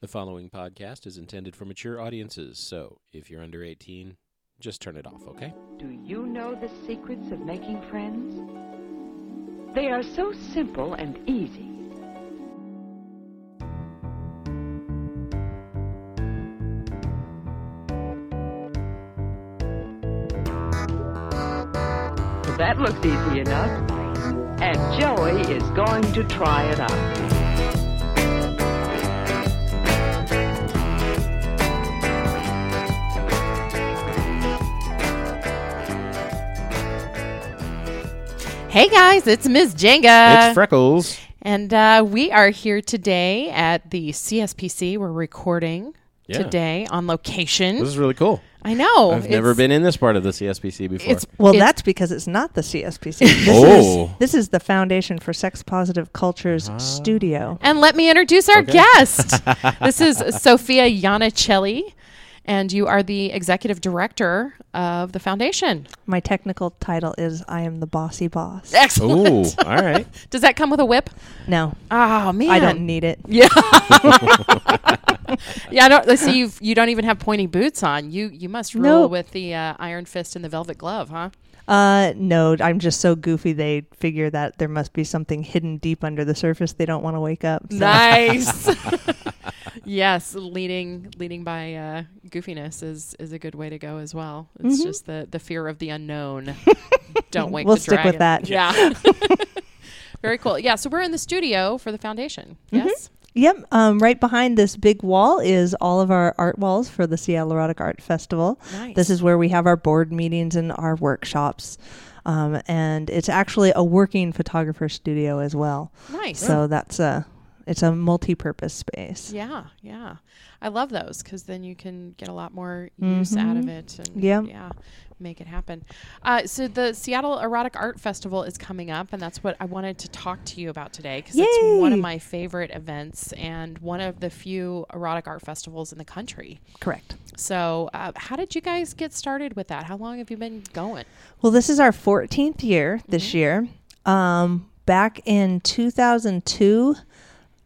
The following podcast is intended for mature audiences, so if you're under 18, just turn it off, okay? Do you know the secrets of making friends? They are so simple and easy. That looks easy enough. And Joey is going to try it out. Hey guys, it's Ms. Jenga. it's Freckles. and uh, we are here today at the CSPC. We're recording Yeah. today on location. This is really cool. I know. I've never it's- been in this part of the CSPC before. It's Well, it's- that's because it's not the CSPC. This Oh. is this is the Foundation for Sex Positive Cultures Ah. studio. And let me introduce our Okay. guest. this is Sophia Ianicelli, and you are the executive director of the foundation. My technical title is I am the bossy boss. Excellent. Ooh, all right. Does that come with a whip? No, Oh man, I don't need it. Yeah. yeah, I don't let's see You've, you don't even have pointy boots on. You you must rule Nope. with the uh, iron fist and the velvet glove, huh? Uh, no, I'm just so goofy. They figure that there must be something hidden deep under the surface. They don't want to wake up. so- Nice. yes, leading leading by uh, goofiness is is a good way to go as well. It's just the the fear of the unknown. Don't wake. We'll the stick with that. Yeah. Very cool. Yeah. So we're in the studio for the foundation. Yes. Yep. Um, right behind this big wall is all of our art walls for the Seattle Erotic Art Festival. Nice. This is where we have our board meetings and our workshops. Um, and it's actually a working photographer studio as well. nice. So that's a it's a multi-purpose space. Yeah, yeah. I love those because then you can get a lot more use out of Mhm. it and Yep. yeah, make it happen. Uh, so the Seattle Erotic Art Festival is coming up, and that's what I wanted to talk to you about today because it's one of my favorite events and one of the few erotic art festivals in the country. Correct. So, uh, how did you guys get started with that? How long have you been going? Well, this is our 14th year this year. Um, back in 2002,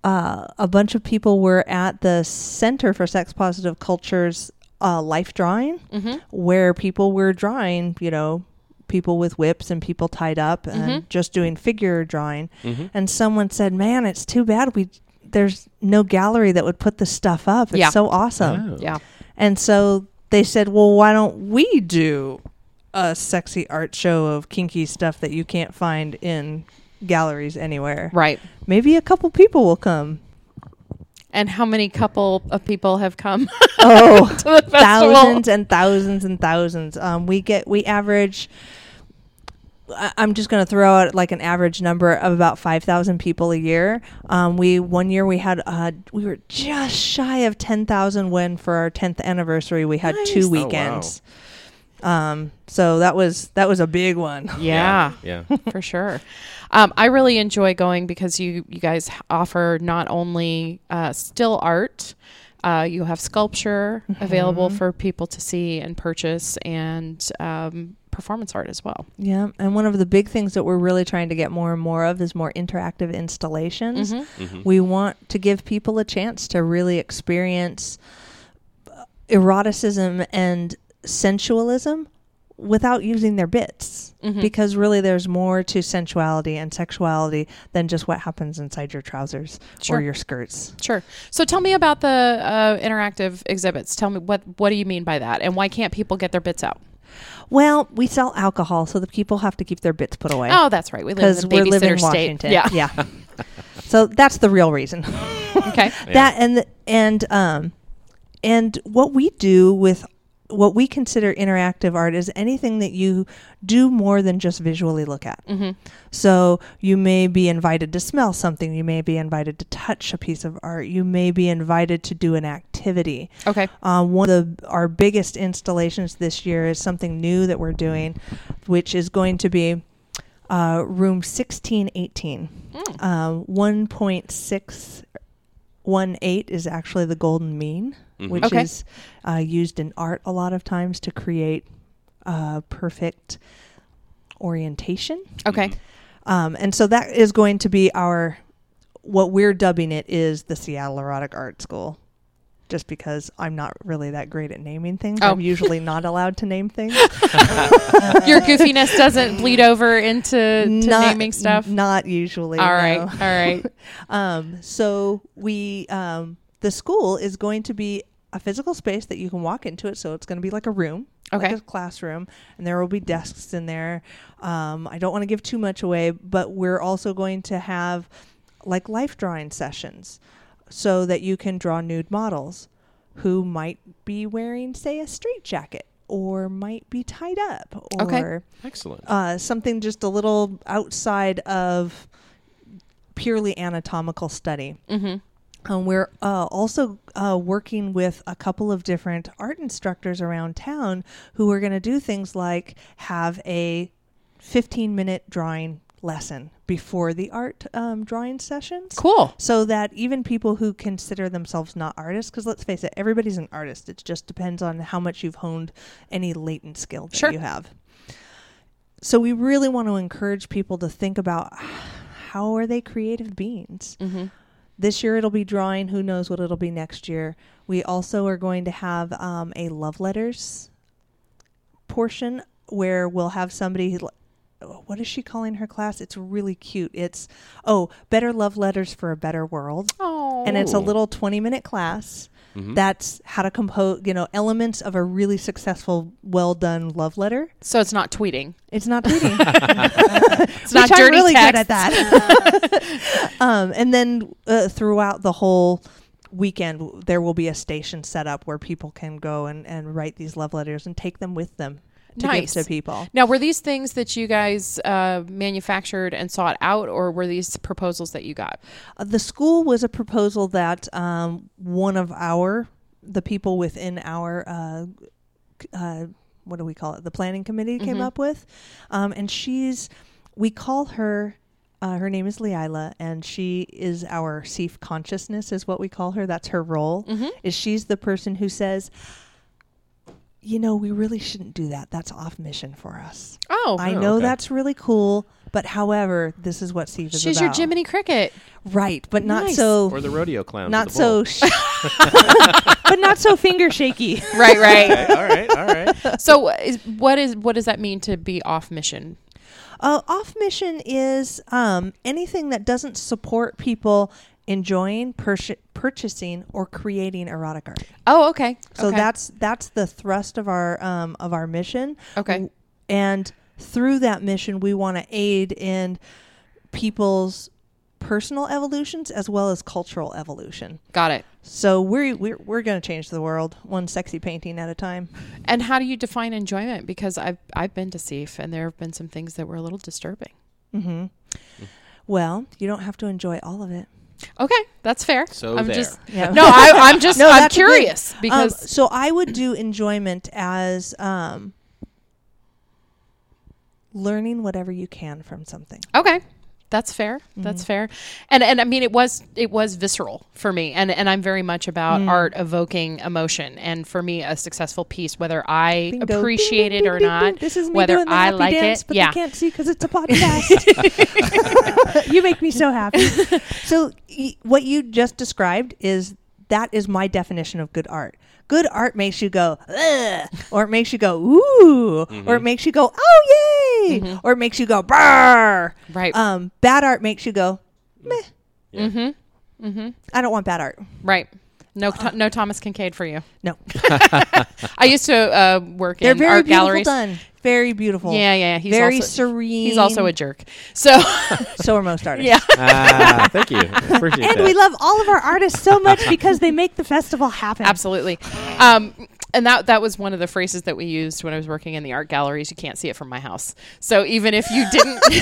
uh, a bunch of people were at the Center for Sex Positive Cultures uh, life drawing, Mm-hmm. where people were drawing, you know, people with whips and people tied up and just doing figure drawing. Mhm. And someone said, "Man, it's too bad we there's no gallery that would put this stuff up. It's Yeah. so awesome." Oh. Yeah. And so they said, well, why don't we do a sexy art show of kinky stuff that you can't find in galleries anywhere? Right. Maybe a couple people will come. And how many couple of people have come Oh, to the thousands and thousands and thousands. Um, we get, we average, I- I'm just going to throw out like an average number of about 5,000 people a year. Um, we, one year we had, uh, we were just shy of 10,000 when for our 10th anniversary, we had Nice. two Oh, wow. weekends. Um, so that was, that was a big one. Yeah. Yeah. for sure. Um, I really enjoy going because you you guys offer not only uh, still art, uh, you have sculpture available for people to see and purchase, and um, performance art as well. Yeah, and one of the big things that we're really trying to get more and more of is more interactive installations. Mhm. We want to give people a chance to really experience uh, eroticism and sensualism without using their bits. Mhm. Because really, there's more to sensuality and sexuality than just what happens inside your trousers Sure. or your skirts. Sure. So tell me about the uh, interactive exhibits. Tell me what what do you mean by that, and why can't people get their bits out? Well, we sell alcohol, so the people have to keep their bits put away. Oh, that's right. We live in the we're living babysitter in state. Washington. Yeah. yeah. so that's the real reason. okay. Yeah. that and and um and what we do with what we consider interactive art is anything that you do more than just visually look at. Mm-hmm. So you may be invited to smell something, you may be invited to touch a piece of art, you may be invited to do an activity. Okay. Uh, one of the, our biggest installations this year is something new that we're doing, which is going to be uh, room 1618. Mm. Uh, 1.618 is actually the golden mean, Mhm. which Okay. is uh, used in art a lot of times to create uh, perfect orientation. Okay. Um, and so that is going to be our, what we're dubbing it is the Seattle Erotic Art School. just because I'm not really that great at naming things. Oh. I'm usually not allowed to name things. Your goofiness doesn't bleed over into to not, naming stuff. Not usually. All right, no. all right. Um, so we, um, the school is going to be a physical space that you can walk into it. So it's going to be like a room, Okay. like a classroom, and there will be desks in there. Um, I don't want to give too much away, but we're also going to have like life drawing sessions, so that you can draw nude models who might be wearing, say, a straight jacket or might be tied up or Okay. Excellent. uh, something just a little outside of purely anatomical study. Mm-hmm. Um, we're uh, also uh, working with a couple of different art instructors around town who are going to do things like have a 15 minute drawing lesson before the art um, drawing sessions. Cool. So that even people who consider themselves not artists, because let's face it, everybody's an artist. It just depends on how much you've honed any latent skill that Sure. you have. So we really want to encourage people to think about how are they creative beings. Mm-hmm. This year it'll be drawing. Who knows what it'll be next year? We also are going to have um, a love letters portion where we'll have somebody. What is she calling her class? It's really cute. It's oh, better love letters for a better world, Oh. and it's a little twenty-minute class. Mhm. That's how to compose, you know, elements of a really successful, well done love letter. so it's not tweeting. It's not tweeting. It's not Which dirty I'm really text. good at that. um, and then uh, throughout the whole weekend, there will be a station set up where people can go and, and write these love letters and take them with them to Nice. give to people. Now, were these things that you guys uh, manufactured and sought out, or were these proposals that you got? Uh, the school was a proposal that um, one of our, the people within our, uh, uh, what do we call it? The planning committee came Mhm. up with. Um, and she's, we call her, uh, her name is Leila, and she is our chief consciousness, is what we call her. That's her role. Mm-hmm. Is she's the person who says, you know, we really shouldn't do that. That's off mission for us. Oh, I Oh, know okay. that's really cool, but however, this is what SEAF is she's about. your Jiminy Cricket. Right, but not Nice. so Or the rodeo clown. not so sh- but not so finger shaky. Right, right. Okay, all right, all right. so, is, what is what does that mean to be off mission? Uh, off mission is um, anything that doesn't support people enjoying, purch- purchasing, or creating erotic art. Oh, okay. So okay. that's that's the thrust of our um, of our mission. okay. And through that mission, we want to aid in people's personal evolutions as well as cultural evolution. Got it. So we're we're, we're going to change the world one sexy painting at a time. And how do you define enjoyment? Because I've I've been to SEAF, and there have been some things that were a little disturbing. hmm Well, you don't have to enjoy all of it. Okay, that's fair. So I'm there. just Yeah. no. I, I'm just No, I'm that's a good- curious Um, because so I would do enjoyment as um, learning whatever you can from something. Okay. That's fair. Mm-hmm. That's fair. And and I mean it was it was visceral for me. And and I'm very much about Mm. art evoking emotion. And for me a successful piece whether I Bingo. appreciate Ding, it or ding, not, ding. This is me whether doing the I happy like dance, it. but yeah. they can't see because it's a podcast. you make me so happy. So y- what you just described is that is my definition of good art. Good art makes you go, Ugh, or it makes you go, ooh, or it makes you go, oh yay, or it makes you go, brr. Right. Um, bad art makes you go, meh. Yeah. mm-hmm. Mm-hmm. I don't want bad art. Right. No, Th- no Thomas Kinkade for you. No, I used to uh, work they're in very art beautiful galleries. done. Very beautiful. Yeah, yeah. He's very also, serene. He's also a jerk. So so are most artists. yeah. ah, thank you. Appreciate And that. we love all of our artists so much because they make the festival happen. Absolutely. Um, and that that was one of the phrases that we used when I was working in the art galleries. You can't see it from my house. So even if you didn't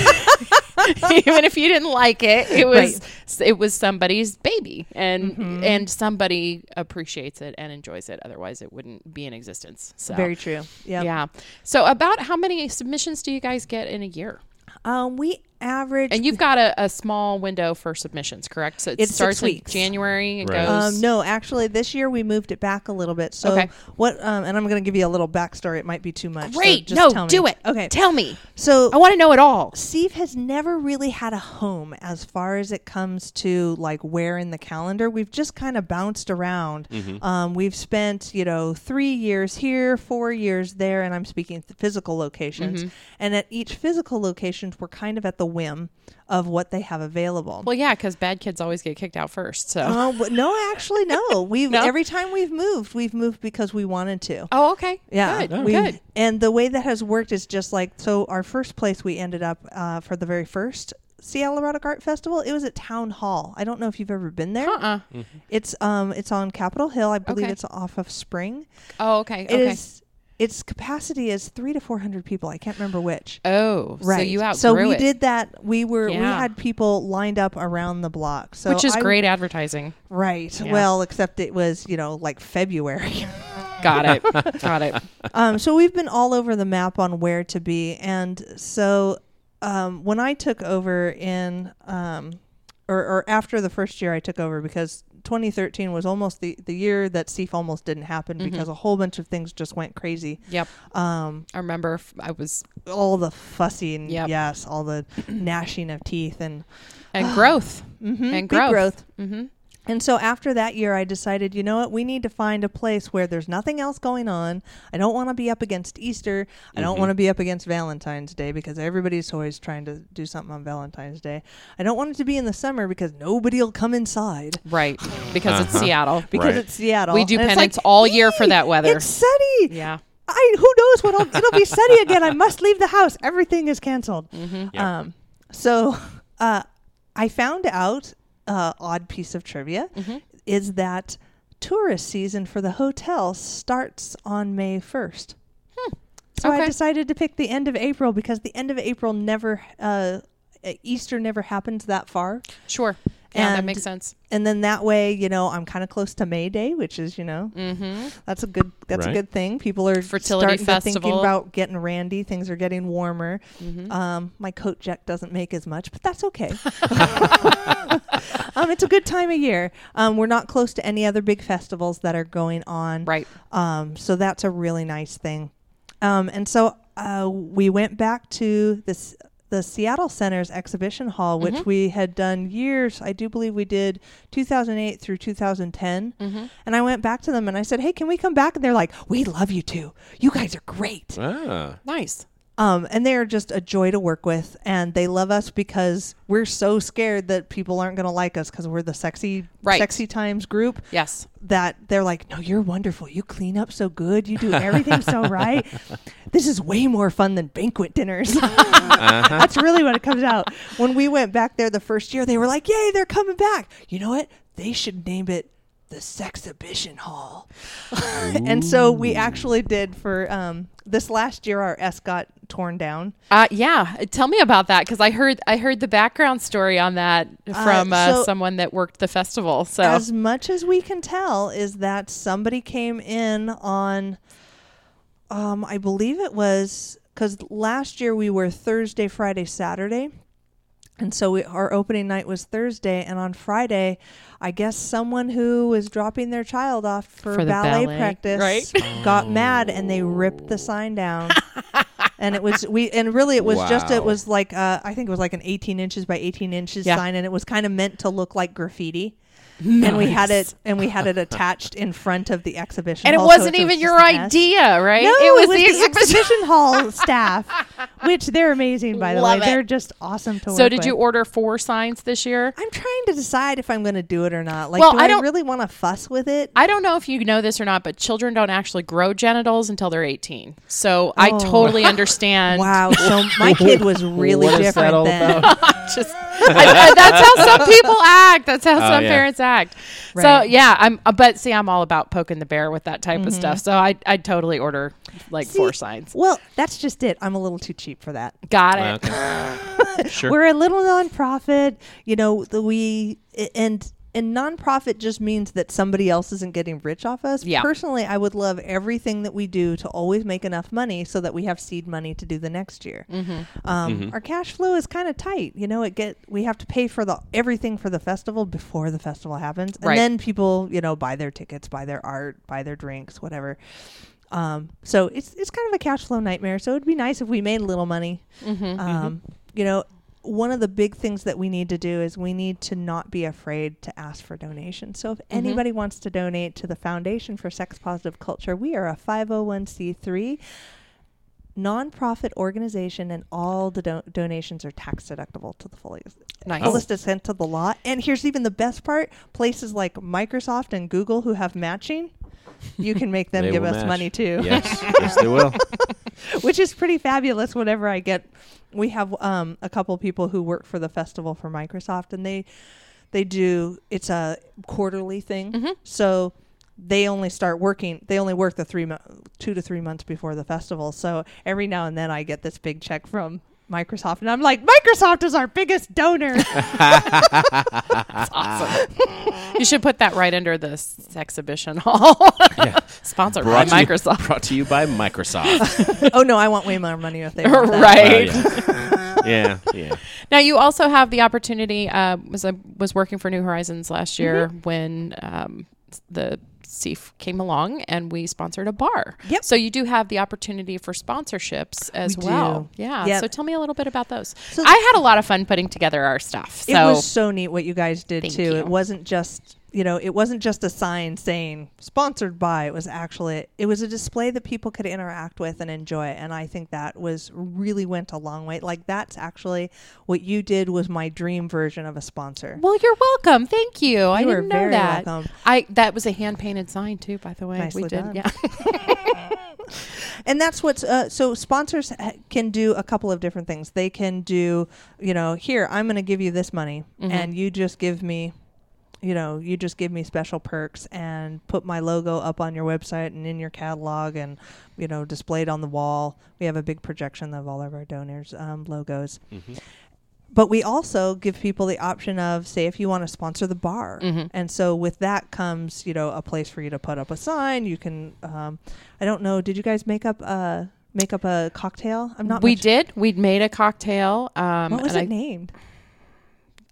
even if you didn't like it, it was it was somebody's baby and Mm-hmm. and somebody appreciates it and enjoys it. Otherwise it wouldn't be in existence. So Very true. Yeah. yeah. So about how many submissions do you guys get in a year? Um, we average. And you've got a, a small window for submissions, correct? So it It's six starts in. January and Right. goes. Um, no, actually, this year we moved it back a little bit. So Okay. what? Um, and I'm going to give you a little backstory. It might be too much. so Great. just no, tell me. do it. Okay. Tell me. So I want to know it all. SEAF has never really had a home as far as it comes to like where in the calendar. We've just kind of bounced around. Um, we've spent, you know, three years here, four years there, and I'm speaking th- physical locations. And at each physical locations, we're kind of at the whim of what they have available. Well, yeah, because bad kids always get kicked out first. So. Oh but no, actually, no. We've No? every time we've moved, we've moved because we wanted to. oh, okay. Yeah, Good. we- Good. And the way that has worked is just like so. Our first place we ended up uh, for the very first Seattle Erotic Art Festival. It was at Town Hall. I don't know if you've ever been there. Uh-uh. It's um it's on Capitol Hill. I believe Okay. it's off of Spring. Oh, okay. It okay. is- Its capacity is three to four hundred people. I can't remember which. Oh, Right. So you outgrew So we it, did that. We were yeah. we had people lined up around the block. So which is I- great advertising. Right. Yeah. Well, except it was you know like February. Got it. Got it. um, so we've been all over the map on where to be, and so um, when I took over in, um, or, or after the first year I took over, because 2013 was almost the the year that SEAF almost didn't happen because a whole bunch of things just went crazy. Yep. Um, I remember f- I was all the fussing, Yep. yes, all the gnashing of teeth and and growth mhm, and growth. growth. Mm-hmm. And so after that year, I decided, you know what, we need to find a place where there's nothing else going on. I don't want to be up against Easter. I don't want to be up against Valentine's Day because everybody's always trying to do something on Valentine's Day. I don't want it to be in the summer because nobody will come inside Right. Because it's Uh-huh. Seattle. because Right. it's Seattle. We do And it's penance like, all year for "Yee, that weather." It's sunny. Yeah. I who knows what I'll, it'll be sunny again. I must leave the house. Everything is canceled. Mm-hmm. Yep. Um, so uh, I found out uh, odd piece of trivia Mm-hmm. is that tourist season for the hotel starts on May first. So I Hmm. Decided to pick the end of April because the end of April never uh, Easter never happens that far. Sure. Yeah, that And- makes sense. And then that way, you know, I'm kind of close to May Day, which is, you know, Mm-hmm. that's a good that's Right. a good thing. People are Fertility starting to thinking about getting randy. Things are getting warmer. Mm-hmm. Um, my coat check doesn't make as much, but that's okay. um, it's a good time of year. Um, we're not close to any other big festivals that are going on. Right. Um, so that's a really nice thing. Um, and so uh, we went back to this the Seattle Center's exhibition hall, which Mm-hmm. we had done years. I do believe we did 2008 through 2010. Mm-hmm. And I went back to them and I said, "Hey, can we come back?" And they're like, "We love you too. You guys are great." Ah. Nice. Um, and they are just a joy to work with, and they love us because we're so scared that people aren't going to like us because we're the sexy, Right. sexy times group. Yes. That they're like, no, you're wonderful. You clean up so good. You do everything so right. This is way more fun than banquet dinners. That's really what it comes out. When we went back there the first year, they were like, yay, they're coming back. You know what? They should name it the Sexhibition Hall. and so we actually did for um, this last year. Our S got torn down. Uh, yeah. Tell me about that because I heard I heard the background story on that from uh, so- someone that worked the festival. So As much as we can tell, is that somebody came in on, um, I believe it was because last year we were Thursday, Friday, Saturday. And so we, our opening night was Thursday, and on Friday, I guess someone who was dropping their child off for, For ballet, ballet, practice right? got mad and they ripped the sign down. and it was we and really it was just it was like uh, I think it was like an 18 inches by 18 inches Yeah. sign, and it was kind of meant to look like graffiti. And we had it and we had it attached in front of the exhibition. Hall. And it hall, so wasn't it was even your just a mess. idea, right? No, it was, the, the exhibition. exhibition hall staff, which they're amazing by the Love way. it. They're just awesome to work So did you order four signs this year? I'm trying to decide if I'm going to do it or not. Like, Well, do I I, don't- really want to fuss with it? I don't know if you know this or not, but children don't actually grow genitals until they're 18. So I Oh. totally understand. Wow. So my kid was really What is that different all then. about? Just I- I- that's how some people act. That's how Oh, some yeah. parents act. So Right. yeah, I'm. uh, But see, I'm all about poking the bear with that type of stuff. So I I totally order like See, four signs. Well, that's just it. I'm a little too cheap for that. Got it. Okay. sure. We're a little nonprofit, you know. The, we and and nonprofit just means that somebody else isn't getting rich off us. Yeah. Personally, I would love everything that we do to always make enough money so that we have seed money to do the next year. Mm-hmm. Um, Our cash flow is kind of tight. You know, it get we have to pay for the everything for the festival before the festival happens, and Right. then people, you know, buy their tickets, buy their art, buy their drinks, whatever. Um, so it's it's kind of a cash flow nightmare. So it'd be nice if we made a little money. Mm-hmm. Um, you know, one of the big things that we need to do is we need to not be afraid to ask for donations. So if Mm-hmm. anybody wants to donate to the Foundation for Sex Positive Culture, we are a 501c3 nonprofit organization and all the do- donations are tax deductible to the fullest Nice. fullest extent to the law. And here's even the best part, places like Microsoft and Google who have matching, you can make them give us match. money too Yes, yes, they will. which is pretty fabulous whenever I get we have um, a couple people who work for the festival for Microsoft and they they do it's a quarterly thing Mhm. so they only start working they only work the 3 mo- 2 to 3 months before the festival so every now and then I get this big check from Microsoft and I'm like Microsoft is our biggest donor That's awesome. you should put that right under this exhibition hall. Yeah. Sponsored Brought by to you- Microsoft. brought to you by Microsoft. oh no I want way more money if they want that. right. Oh, yeah. yeah, yeah. Now you also have the opportunity. Uh, was I was working for New Horizons last year Mm-hmm. when um, the SEAF came along and we sponsored a bar. Yep. So you do have the opportunity for sponsorships as We well. do. Yeah. Yep. So tell me a little bit about those. So- I had a lot of fun putting together our stuff. So it was so neat what you guys did Thank too. you. It wasn't just you know, it wasn't just a sign saying sponsored by. It was actually it was a display that people could interact with and enjoy. And I think that was really went a long way. Like that's actually what you did was my dream version of a sponsor. well, you're welcome. Thank you. I You were didn't know very that. welcome. I that was a hand painted sign too, by the way. Nicely we did. done. Yeah. and that's what's uh, so sponsors ha- can do a couple of different things they can do you know here i'm going to give you this money Mhm. and you just give me you know you just give me special perks and put my logo up on your website and in your catalog and you know displayed on the wall we have a big projection of all of our donors um, logos Mhm. but we also give people the option of say if you want to sponsor the bar Mhm. and so with that comes you know a place for you to put up a sign you can um, i don't know did you guys make up uh make up a cocktail i'm not we much- did. We'd made a cocktail. Um, what was and it I, named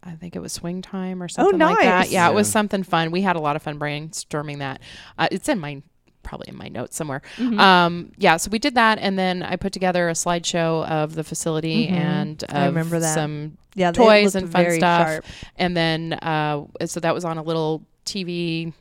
I think it was swing time or something like that. Oh, nice. Yeah, it was something fun. We had a lot of fun brainstorming that. Uh, it's in my probably in my notes somewhere. Mm-hmm. Um, yeah, so we did that, and then I put together a slideshow of the facility Mhm. and I remember that. some yeah toys and fun stuff. sharp. and then uh, so that was on a little TV.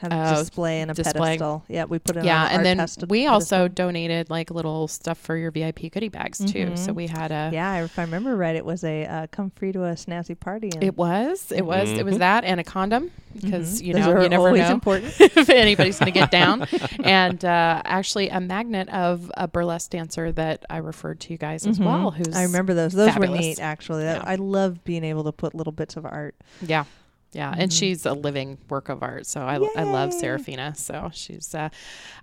Had a Uh, display and a display. pedestal yeah we put it yeah, on and then test- we pedestal. also donated like little stuff for your VIP goodie bags too. So Mhm. we had a. yeah if i remember right it was a uh, come free to a snazzy party and It was. It was. It was that and a condom because Mhm. you Those know are you never always know important if anybody's going to get down. and uh, actually, a magnet of a burlesque dancer that I referred to you guys as Mhm. well. Who's I remember those. Those fabulous. were neat, actually. Yeah. I love being able to put little bits of art. Yeah. Yeah, and Mhm. she's a living work of art. So I, I love Yay. Serafina. So she's, uh,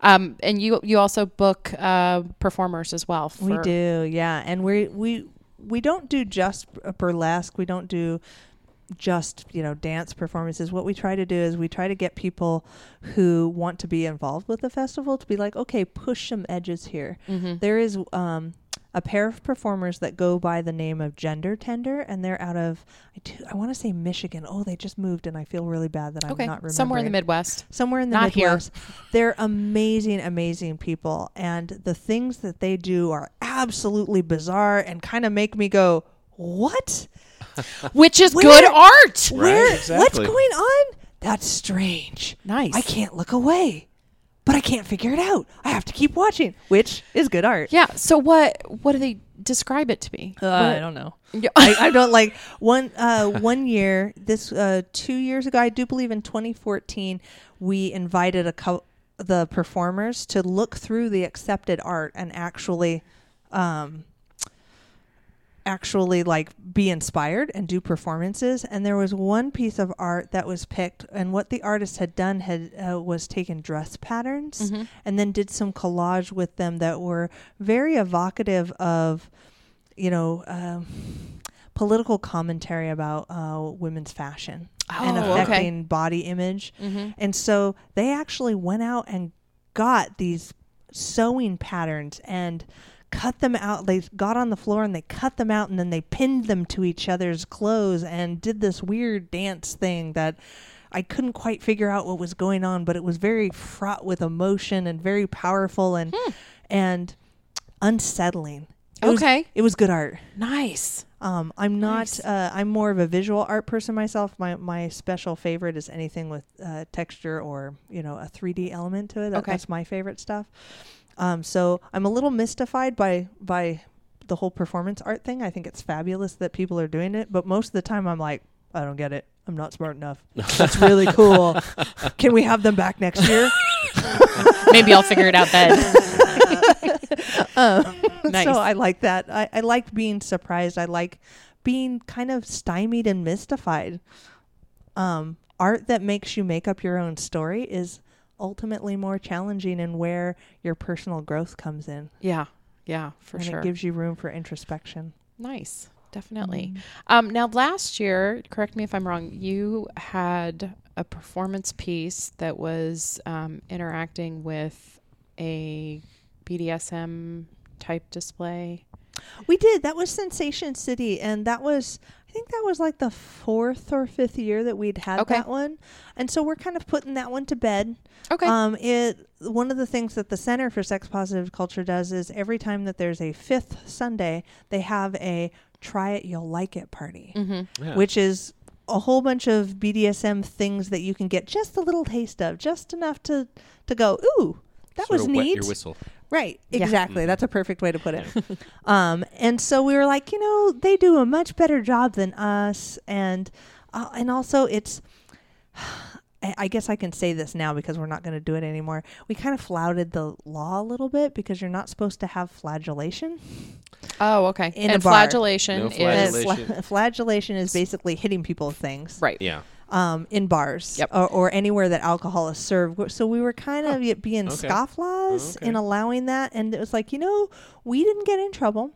um, and you you also book uh, performers as well. For, we do, yeah, and we we we don't do just b- burlesque. We don't do just you know dance performances. What we try to do is we try to get people who want to be involved with the festival to be like, okay, push some edges here. Mhm. There is um, a pair of performers that go by the name of Gender Tender, and they're out of I, do, I want to say Michigan. Oh, they just moved, and I feel really bad that I'm Okay, not remembering. somewhere in the Midwest. somewhere in the Not here. Midwest. They're amazing, amazing people, and the things that they do are absolutely bizarre and kind of make me go, "What? Which is Where- good art. Where? What's exactly. going on? That's strange. Nice. I can't look away, but I can't figure it out. I have to keep watching, which is good art. Yeah. So what what do they describe it to be? Uh, I don't know. I, I don't like one uh one year this uh two years ago I do believe in 2014 we invited a co- the performers to look through the accepted art and actually um actually like be inspired and do performances and there was one piece of art that was picked and what the artist had done had uh, was taken dress patterns Mhm. and then did some collage with them that were very evocative of you know um, political commentary about uh, women's fashion and Oh, okay. affecting body image. Mm-hmm. And so they actually went out and got these sewing patterns and cut them out. They got on the floor and they cut them out and then they pinned them to each other's clothes and did this weird dance thing that I couldn't quite figure out what was going on, but it was very fraught with emotion and very powerful and and unsettling. It was- Okay. it was good art. Nice. Um, I'm not. Nice. Uh, I'm more of a visual art person myself. My my special favorite is anything with uh, texture or you know a 3D element to it. That, Okay. That's my favorite stuff. Um, so I'm a little mystified by by the whole performance art thing. I think it's fabulous that people are doing it, but most of the time I'm like, I don't get it. I'm not smart enough. That's really cool. Can we have them back next year? Maybe I'll figure it out then. Um, Nice. So I like that. I, I like being surprised. I like being kind of stymied and mystified. Um, art that makes you make up your own story is ultimately more challenging and where your personal growth comes in. Yeah. Yeah, for and sure. it gives you room for introspection. nice. Definitely. Mm. Um, now, last year, correct me if I'm wrong, you had a performance piece that was um, interacting with a BDSM type display. We did. That was Sensation City, and that was think that was like the fourth or fifth year that we'd had Okay. that one, and so we're kind of putting that one to bed. Okay. Um, it one of the things that the Center for Sex Positive Culture does is every time that there's a fifth Sunday, they have a try it, you'll like it party, mm-hmm. Yeah. which is a whole bunch of BDSM things that you can get just a little taste of, just enough to to go, ooh, that Sort was of wet neat. Your whistle. Right, exactly. Mhm. That's a perfect way to put it. um, and so we were like, you know, they do a much better job than us, and uh, and also it's. I I guess I can say this now because we're not going to do it anymore. We kind of flouted the law a little bit because you're not supposed to have flagellation. Oh, okay. In and a bar. flagellation No And Flagellation. fla- flagellation is basically hitting people with things right. Yeah. Um, in bars Yep. or, or anywhere that alcohol is served. So we were kind of yet being Okay. scofflaws Okay. in allowing that. And it was like, you know, we didn't get in trouble.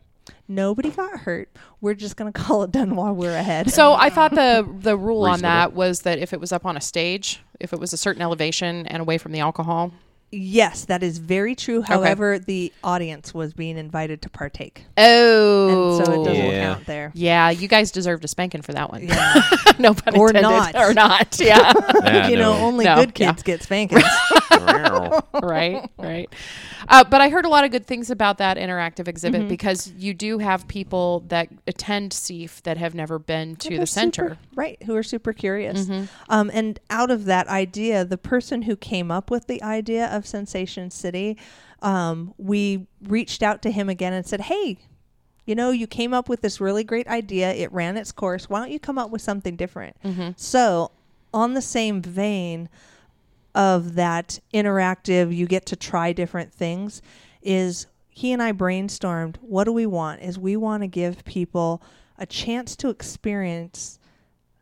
Nobody got hurt. We're just going to call it done while we're ahead. So I thought the the rule on that was that if it was up on a stage, if it was a certain elevation and away from the alcohol. Yes, that is very true. However, the audience was being invited to partake. Oh, And so it doesn't Yeah. count there. Yeah, you guys deserved a spanking for that one. Yeah. no pun Or intended. not. Or not. Yeah. Ah, you know, no. only No, good yeah. kids get spankings. right. Right. Uh, but I heard a lot of good things about that interactive exhibit Mm-hmm. because you do have people that attend SEAF that have never been to They're the center. super- right? Who are super curious. Mm-hmm. Um, and out of that idea, the person who came up with the idea of Sensation City, um, we reached out to him again and said, "Hey, you know, you came up with this really great idea. It ran its course. Why don't you come up with something different?" Mm-hmm. So, on the same vein of that interactive, you get to try different things. Is he and I brainstormed? What do we want? Is we want to give people a chance to experience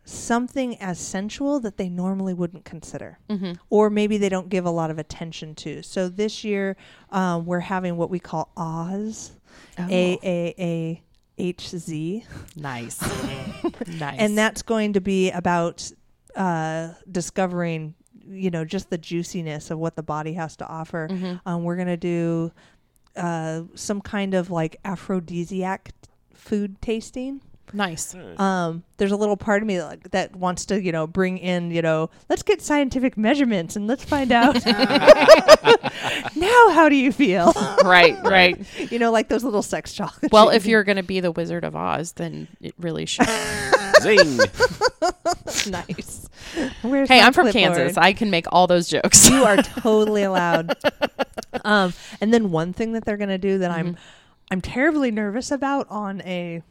something as sensual that they normally wouldn't consider, Mm-hmm. or maybe they don't give a lot of attention to. So this year, um, we're having what we call Oz, Oh. A A A H Z, Nice. nice. and that's going to be about uh, discovering, you know, just the juiciness of what the body has to offer. Mm-hmm. Um, we're gonna do uh, some kind of like aphrodisiac food tasting. Nice. Um, there's a little part of me that, that wants to, you know, bring in, you know, let's get scientific measurements and let's find out. now, how do you feel? right. Right. you know, like those little sex chocolates. Well, if you're going to be the Wizard of Oz, then it really should. Zing. nice. Where's hey, I'm from clipboard? Kansas. I can make all those jokes. you are totally allowed. um, and then one thing that they're gonna do that I'm I'm terribly nervous about on a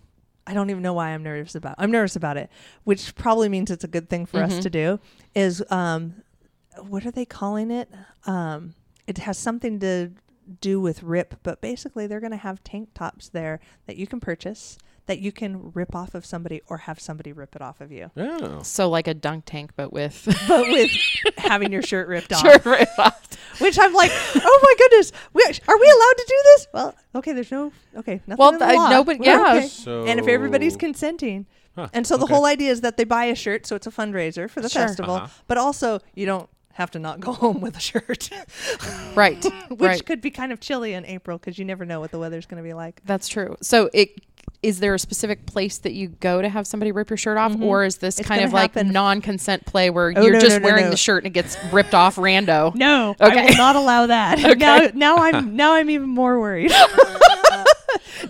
I don't even know why I'm nervous about. I'm nervous about it, which probably means it's a good thing for us to do. Is um, what are they calling it? Um, it has something to do with rip, but basically they're going to have tank tops there that you can purchase that you can rip off of somebody or have somebody rip it off of you, Oh. so like a dunk tank, but with but with having your shirt ripped off. Sure, right off. Which I'm like, oh my goodness, we, are we allowed to do this? Well, okay, there's no, okay, nothing Well, in the I- law. no, but We're yeah. okay. So And if everybody's consenting, Huh, And so the okay. whole idea is that they buy a shirt, so it's a fundraiser for the Sure. festival, Uh-huh. but also you don't have to not go home with a shirt, Right. which right. could be kind of chilly in April because you never know what the weather's going to be like. That's true. So it is there a specific place that you go to have somebody rip your shirt off, or is this It's kind of like happen- non-consent play where Oh, you're no, just no, no, wearing the shirt and it gets ripped off rando? No, Okay. I will not allow that. Okay. Now, now I'm now I'm even more worried.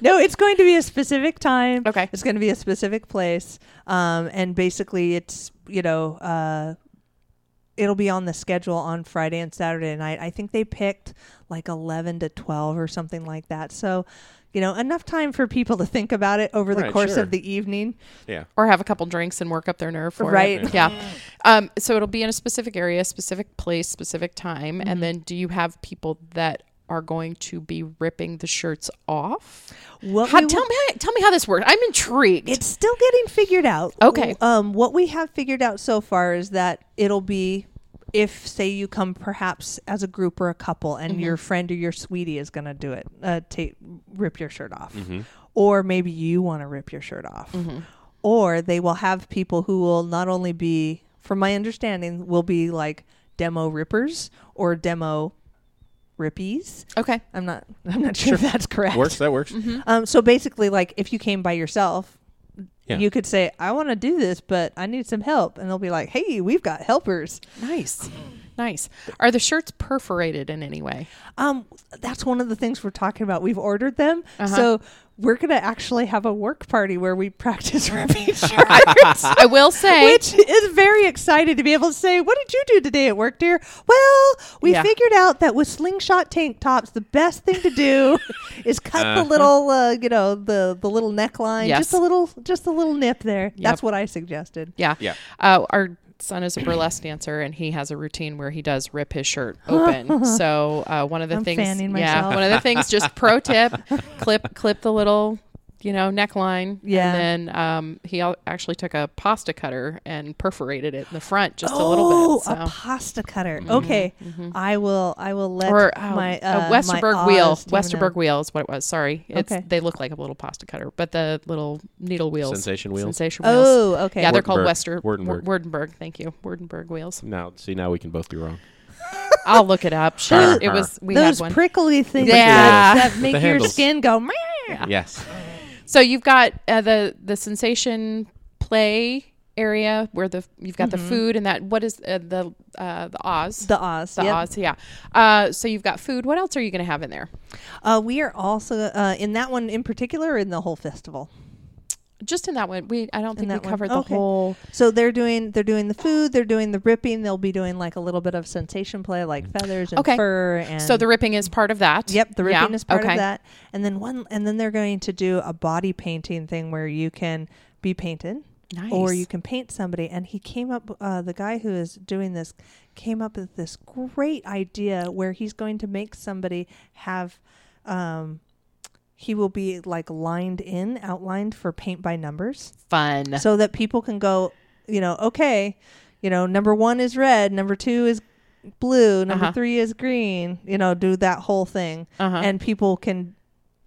no, it's going to be a specific time. Okay. it's going to be a specific place, um, and basically, it's you know, uh, it'll be on the schedule on Friday and Saturday night. I think they picked like eleven to twelve or something like that. So. You know, enough time for people to think about it over the Right, course sure. of the evening. Yeah. Or have a couple drinks and work up their nerve for Right. it. Yeah. Um, so it'll be in a specific area, specific place, specific time, Mm-hmm. and then do you have people that are going to be ripping the shirts off? What How, we tell will- me, tell me how this works. I'm intrigued. It's still getting figured out. Okay. Um, what we have figured out so far is that it'll be if, say, you come perhaps as a group or a couple, and your mm-hmm. friend or your sweetie is going to do it, uh, take rip your shirt off, mm-hmm. or maybe you want to rip your shirt off, mm-hmm. or they will have people who will not only be, from my understanding, will be like demo rippers or demo rippies. okay. I'm not. I'm not sure if that's correct. Works. That works. Um, so basically, like if you came by yourself, Yeah. you could say, "I want to do this, but I need some help," and they'll be like, "Hey, we've got helpers." Nice. Nice. Are the shirts perforated in any way? Um, that's one of the things we're talking about. We've ordered them, Uh-huh. so we're gonna actually have a work party where we practice ripping shirts. I will say, Which is very excited to be able to say, "What did you do today at work, dear?" Well, we Yeah. figured out that with slingshot tank tops, the best thing to do is cut the Uh-huh. little, uh, you know, the the little neckline, Yes. just a little, just a little nip there. Yep. That's what I suggested. yeah. Yeah. Uh, our son is a burlesque dancer, and he has a routine where he does rip his shirt open. so uh, one of the I'm things, yeah, one of the things, just pro tip, clip clip the little. You know, neckline. Yeah. And then um, he al- actually took a pasta cutter and perforated it in the front just oh, a little bit. So. a pasta cutter. Okay, I will. I will let or oh, my a uh, Westerberg my wheel. Westerberg know. wheel is what it was. Sorry, it's Okay. they look like a little pasta cutter, but the little needle wheels, Sensation wheels. sensation wheels. Oh, okay. Yeah, they're called Wartenberg. Wester Wartenberg. Wardenberg. Thank you, Wardenberg wheels. Now, see, now we can both be wrong. I'll look it up. Sure, it was we Those had one. prickly things Yeah. that, that make your handles. skin go. "Meow." Yes. So you've got uh, the the sensation play area where the you've got the food and that what is uh, the uh, the Oz. The Oz. the yep. Oz, yeah. Uh, so you've got food. What else are you going to have in there? Uh, we are also uh, in that one in particular, or in the whole festival. Just in that one, we I don't think we that one. covered the Okay. whole. So they're doing they're doing the food, they're doing the ripping. They'll be doing like a little bit of sensation play, like feathers and Okay. fur. And So the ripping is part of that. Yep, the ripping Yeah, is part okay. of that. And then one and then they're going to do a body painting thing where you can be painted Nice. or you can paint somebody and he came up uh, the guy who is doing this came up with this great idea where he's going to make somebody have um he will be like lined in outlined for paint by numbers fun. so that people can go you know okay you know number 1 is red number 2 is blue number Uh-huh. 3 is green you know do that whole thing Uh-huh. and people can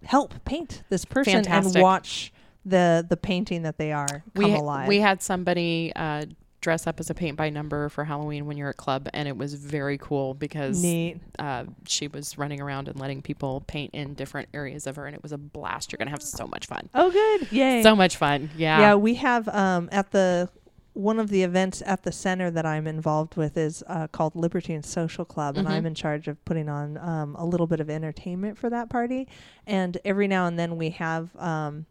help paint this person Fantastic. and watch the the painting that they are come we alive we had somebody uh, dress up as a paint by number for Halloween when you're at club, and it was very cool because neat uh, she was running around and letting people paint in different areas of her, and it was a blast. You're gonna have so much fun. Oh, good! Yay! So much fun. Yeah. yeah, we have um, at the one of the events at the center that I'm involved with is uh, called and Social Club, and Mhm. I'm in charge of putting on um, a little bit of entertainment for that party. And every now and then we have. Um,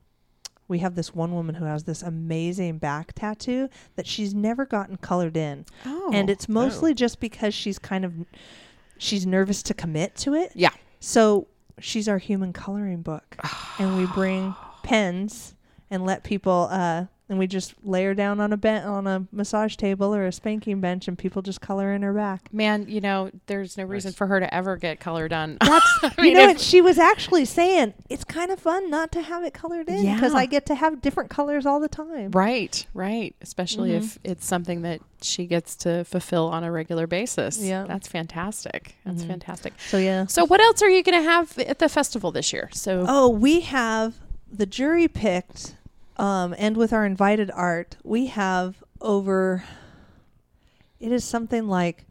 we have this one woman who has this amazing back tattoo that she's never gotten colored in. Oh. and it's mostly just because she's kind of she's nervous to commit to it. yeah. So she's our human coloring book, and we bring pens and let people. uh and we just lay her down on a bent on a massage table or a spanking bench, and people just color in her back. Man, you know, there's no reason Nice. for her to ever get color done. That's I you mean, know what she was actually saying. It's kind of fun not to have it colored in because Yeah. I get to have different colors all the time. Right, right. Especially Mhm. if it's something that she gets to fulfill on a regular basis. Yeah. That's fantastic. That's Mhm. fantastic. So yeah. So, what else are you going to have at the festival this year? So, Oh, we have the jury picked Um, and with our invited art, we have over. It is something like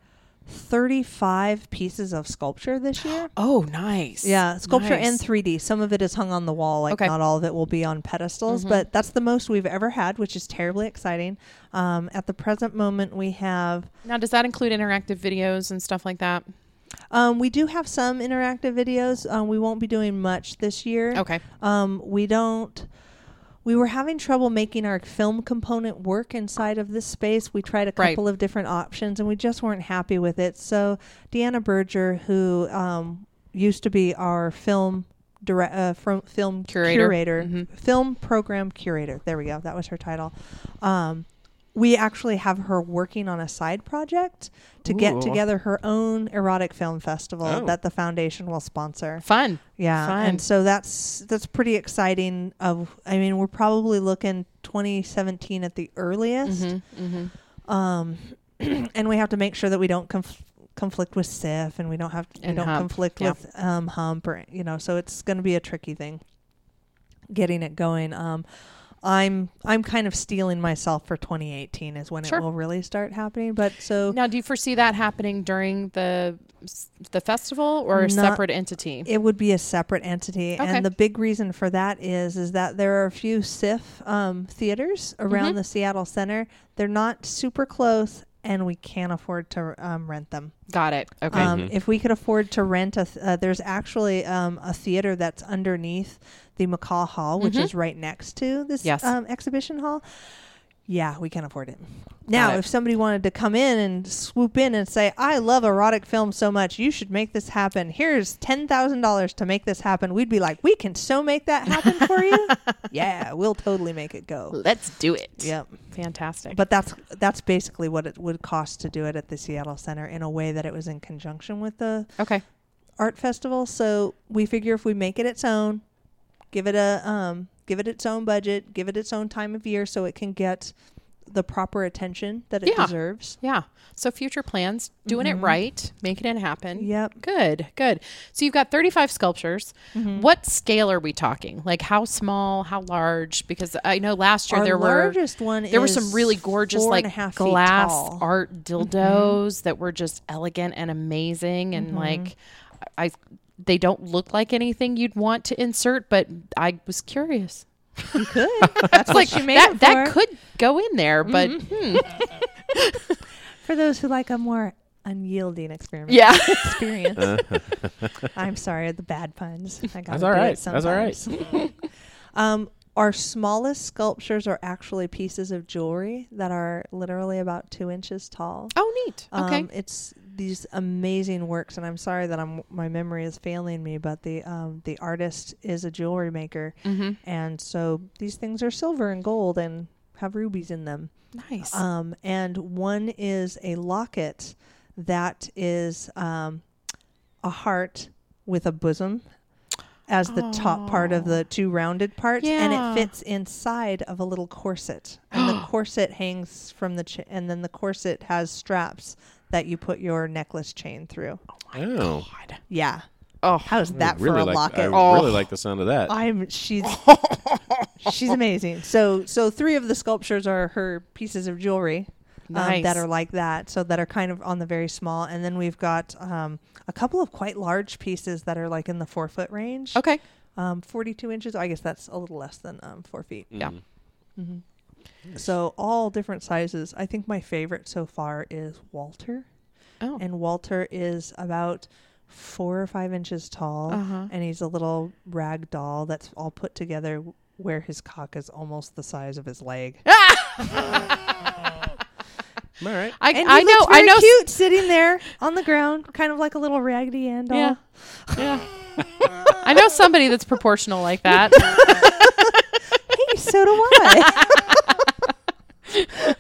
thirty-five pieces of sculpture this year. Oh, nice. Yeah, sculpture and 3D. Some of it is hung on the wall, like Okay. not all of it will be on pedestals, but that's the most we've ever had, which is terribly exciting. Um, at the present moment, we have Now, does that include interactive videos and stuff like that? um, we do have some interactive videos. Um, we won't be doing much this year. Okay. Um, we don't. We were having trouble making our film component work inside of this space. We tried a Right. couple of different options, and we just weren't happy with it. So Deanna Berger, who um, used to be our film direct, uh, from film Curator. curator, Mhm. film program curator. There we go. That was her title. Um, we actually have her working on a side project to Ooh. get together her own erotic film festival Oh. that the foundation will sponsor. Fun. Yeah, Fun. and so that's that's pretty exciting. Of I mean, we're probably looking 2017 at the earliest, Mm-hmm. um, and we have to make sure that we don't conf- conflict with SIFF, and we don't have we And don't Hump, conflict yeah. with um, Hump, or you know. So it's going to be a tricky thing getting it going. Um, I'm I'm kind of stealing myself for 2018 is when Sure. it will really start happening. But so Now, do you foresee that happening during the the festival or a separate entity? It would be a separate entity, Okay. and the big reason for that is is that there are a few SIFF um, theaters around Mhm. the Seattle Center. They're not super close, and we can't afford to um, rent them. Got it. Okay. Um, Mhm. If we could afford to rent a, th- uh, there's actually um, a theater that's underneath the McCaw Hall, which Mhm. is right next to this Yes. um, exhibition hall. Yeah, we can afford it. Now, it. if somebody wanted to come in and swoop in and say, "I love erotic film so much, you should make this happen. Here's ten thousand dollars to make this happen," we'd be like, "We can so make that happen for you." yeah, we'll totally make it go. Let's do it. Yep. Fantastic. But that's that's basically what it would cost to do it at the Seattle Center in a way that it was in conjunction with the okay. art festival. So we figure if we make it its own, give it a um, give it its own budget, give it its own time of year, so it can get the proper attention that it Yeah. deserves. Yeah. So future plans, doing Mhm. it right, making it happen. Yep. Good. Good. So you've got 35 sculptures. Mm-hmm. What scale are we talking? Like how small, how large? Because I know last year Our there were one there were some really gorgeous like and a half feet glass tall. Mm-hmm. art dildos that were just elegant and amazing and like I they don't look like anything you'd want to insert, but I was curious. You could. That's It's what like she made that it that could go in there, but hmm. for those who like a more unyielding experiment. yeah. experience. I'm sorry, the bad puns. I got That's all right. That's all right. um, our smallest sculptures are actually pieces of jewelry that are literally about two inches tall. Oh, neat. Okay. Um, it's these amazing works, and I'm sorry that I'm my memory is failing me, but the um, the artist is a jewelry maker, mm-hmm. and so these things are silver and gold and have rubies in them. Nice. Um, and one is a locket that is um, a heart with a bosom as the top part of the two rounded parts, and it fits inside of a little corset. And the corset hangs from the ch- and then the corset has straps that you put your necklace chain through. Oh, God. Yeah, Oh, how's I that for really a like, locket? I Oh. really like the sound of that. I'm she's she's amazing. So so three of the sculptures are her pieces of jewelry um, that are like that. So that are kind of on the very small, and then we've got um, a couple of quite large pieces that are like in the four foot range. okay. Um, 42 inches. I guess that's a little less than um, four feet. Yeah. Mhm. Hmm So all different sizes. I think my favorite so far is Walter, Oh. and Walter is about four or five inches tall Uh-huh. and he's a little rag doll that's all put together where his cock is almost the size of his leg. All right. I, And I know. looks I know. cute sitting there on the ground, kind of like a little raggedy Ann doll. Yeah. Yeah. I know somebody that's proportional like that. Hey, so do I.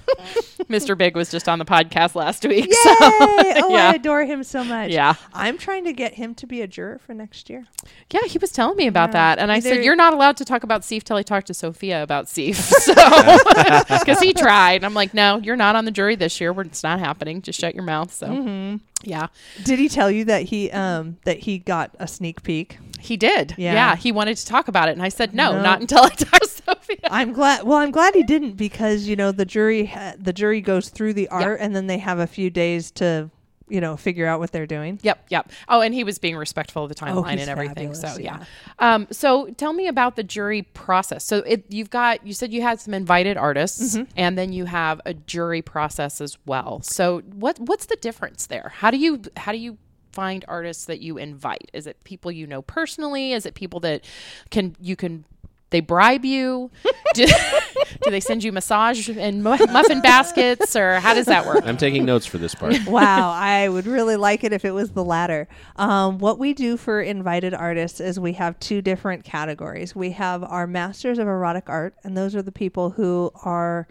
Mr. Big was just on the podcast last week. Yay! So oh, yeah. I adore him so much. yeah. I'm trying to get him to be a juror for next year. Yeah, he was telling me about Yeah. that. And I said, You're not allowed to talk about SEAF till I talk to Sophia about SEAF. So, because he tried. I'm like, No, you're not on the jury this year. We're, it's not happening. Just shut your mouth. So, Mm-hmm. Yeah, Did he tell you that he um that he got a sneak peek? he did. Yeah. Yeah. he wanted to talk about it. And I said, No, No. not until I talk to Sophia. I'm glad. Well, I'm glad he didn't because you know the jury ha- the jury goes through the art and then they have a few days to you know figure out what they're doing. Yep, yep. Oh, and he was being respectful of the timeline Oh, and everything. fabulous, so yeah. yeah. Um, so tell me about the jury process. So it you've got you said you had some invited artists, Mm-hmm. and then you have a jury process as well. So what what's the difference there? How do you how do you find artists that you invite? Is it people you know personally? Is it people that can you can they bribe you? do, do they send you massage and muffin baskets, or how does that work? I'm taking notes for this part. wow, I would really like it if it was the latter. Um, what we do for invited artists is we have two different categories. We have our masters of erotic art, and those are the people who are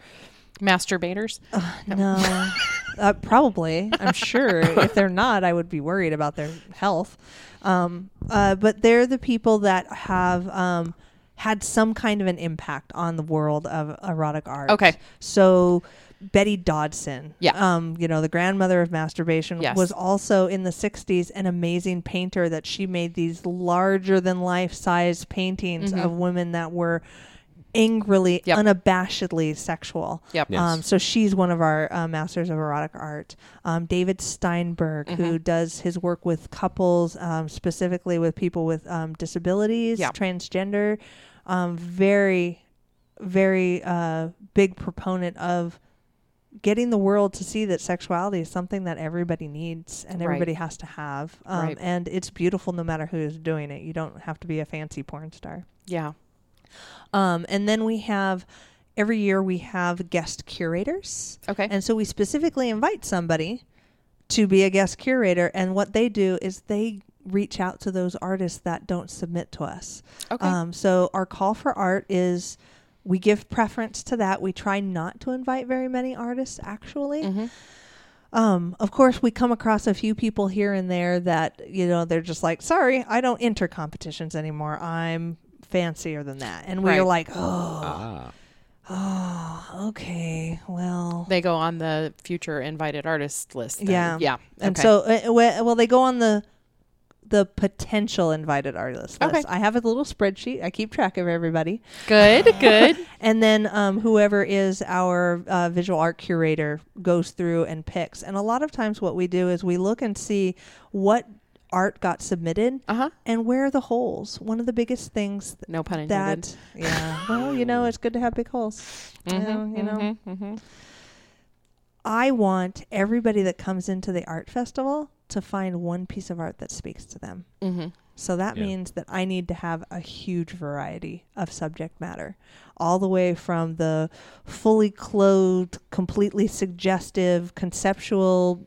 Masturbators. no, uh, probably. I'm sure if they're not, I would be worried about their health. Um, uh, but they're the people that have um, had some kind of an impact on the world of erotic art. Okay. So Betty Dodson, Yeah. um, you know, the grandmother of masturbation, Yes. was also in the '60s an amazing painter. That she made these larger than life size paintings of women that were angrily, Mm-hmm. Yep. unabashedly sexual. Yep. Yes. Um, so she's one of our uh, masters of erotic art. Um, David Steinberg, Mm-hmm. who does his work with couples, um, specifically with people with um, disabilities, Yeah. transgender. Um, very, very uh, big proponent of getting the world to see that sexuality is something that everybody needs and Right. everybody has to have. Um, Right. And it's beautiful no matter who is doing it. You don't have to be a fancy porn star. Yeah. Um, and then we have every year we have guest curators. Okay. And so we specifically invite somebody to be a guest curator. And what they do is they reach out to those artists that don't submit to us. Okay. Um, so our call for art is we give preference to that. We try not to invite very many artists, actually. Mhm. Um, of course, we come across a few people here and there that, you know, they're just like, sorry, I don't enter competitions anymore. I'm fancier than that. And we're Right. like, oh, Ah. oh, okay, well. They go on the future invited artist list. then. Yeah. Yeah. And Okay. so, uh, well, they go on the the potential invited artist list. Okay. I have a little spreadsheet. I keep track of everybody. good, good. And then um, whoever is our uh, visual art curator goes through and picks. And a lot of times, what we do is we look and see what art got submitted Uh huh. and where are the holes. One of the biggest things th- No pun intended. that, yeah, well, you know, it's good to have big holes. Mhm, Yeah, you know, mhm, mhm. I want everybody that comes into the art festival to find one piece of art that speaks to them. Mhm. So that Yeah. means that I need to have a huge variety of subject matter, all the way from the fully clothed, completely suggestive, conceptual,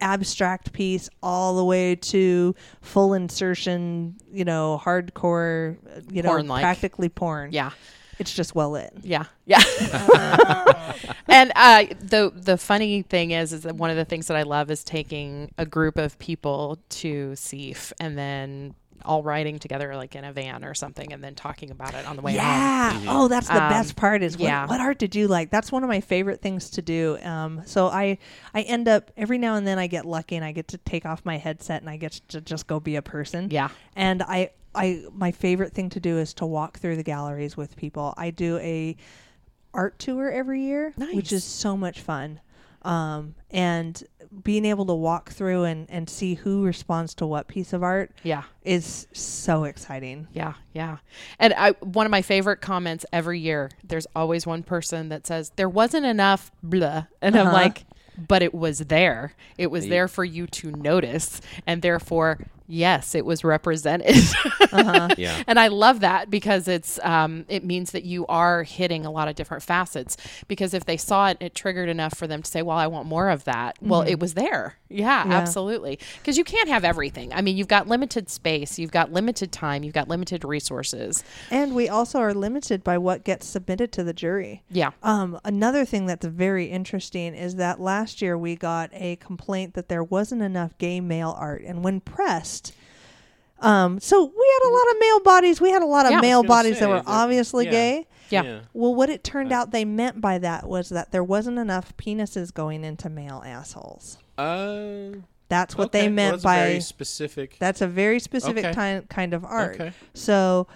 abstract piece, all the way to full insertion, you know, hardcore, uh, you know, Porn-like. practically porn. Yeah. It's just well lit. Yeah, yeah. and uh, the the funny thing is, is that one of the things that I love is taking a group of people to SEAF and then all riding together like in a van or something, and then talking about it on the way home. Yeah. Oh, that's the Um, best part. Is what, yeah. what art did you like? That's one of my favorite things to do. Um, so I I end up every now and then I get lucky and I get to take off my headset and I get to just go be a person. Yeah. And I I my favorite thing to do is to walk through the galleries with people. I do a art tour every year, Nice. which is so much fun. Um, and being able to walk through and, and see who responds to what piece of art Yeah. is so exciting. Yeah, yeah. And I one of my favorite comments every year, there's always one person that says there wasn't enough blah. And I'm Uh-huh. like, but it was there. It was Yeah. there for you to notice and therefore yes, it was represented. Yeah. and I love that because it's um, it means that you are hitting a lot of different facets. Because if they saw it, it triggered enough for them to say, "Well, I want more of that." Well, it was there. Yeah, Yeah. absolutely. Because you can't have everything. I mean, you've got limited space, you've got limited time, you've got limited resources. And we also are limited by what gets submitted to the jury. Yeah. Um, another thing that's very interesting is that last year we got a complaint that there wasn't enough gay male art, and when pressed, um, so we had a lot of male bodies. We had a lot of Yeah. Male bodies say that were obviously yeah. gay. Yeah. Well, what it turned out they meant by that was that there wasn't enough penises going into male assholes. Uh, That's what okay. they Well, meant that's by. very specific. that's a very specific Okay. kind kind of art. Okay. So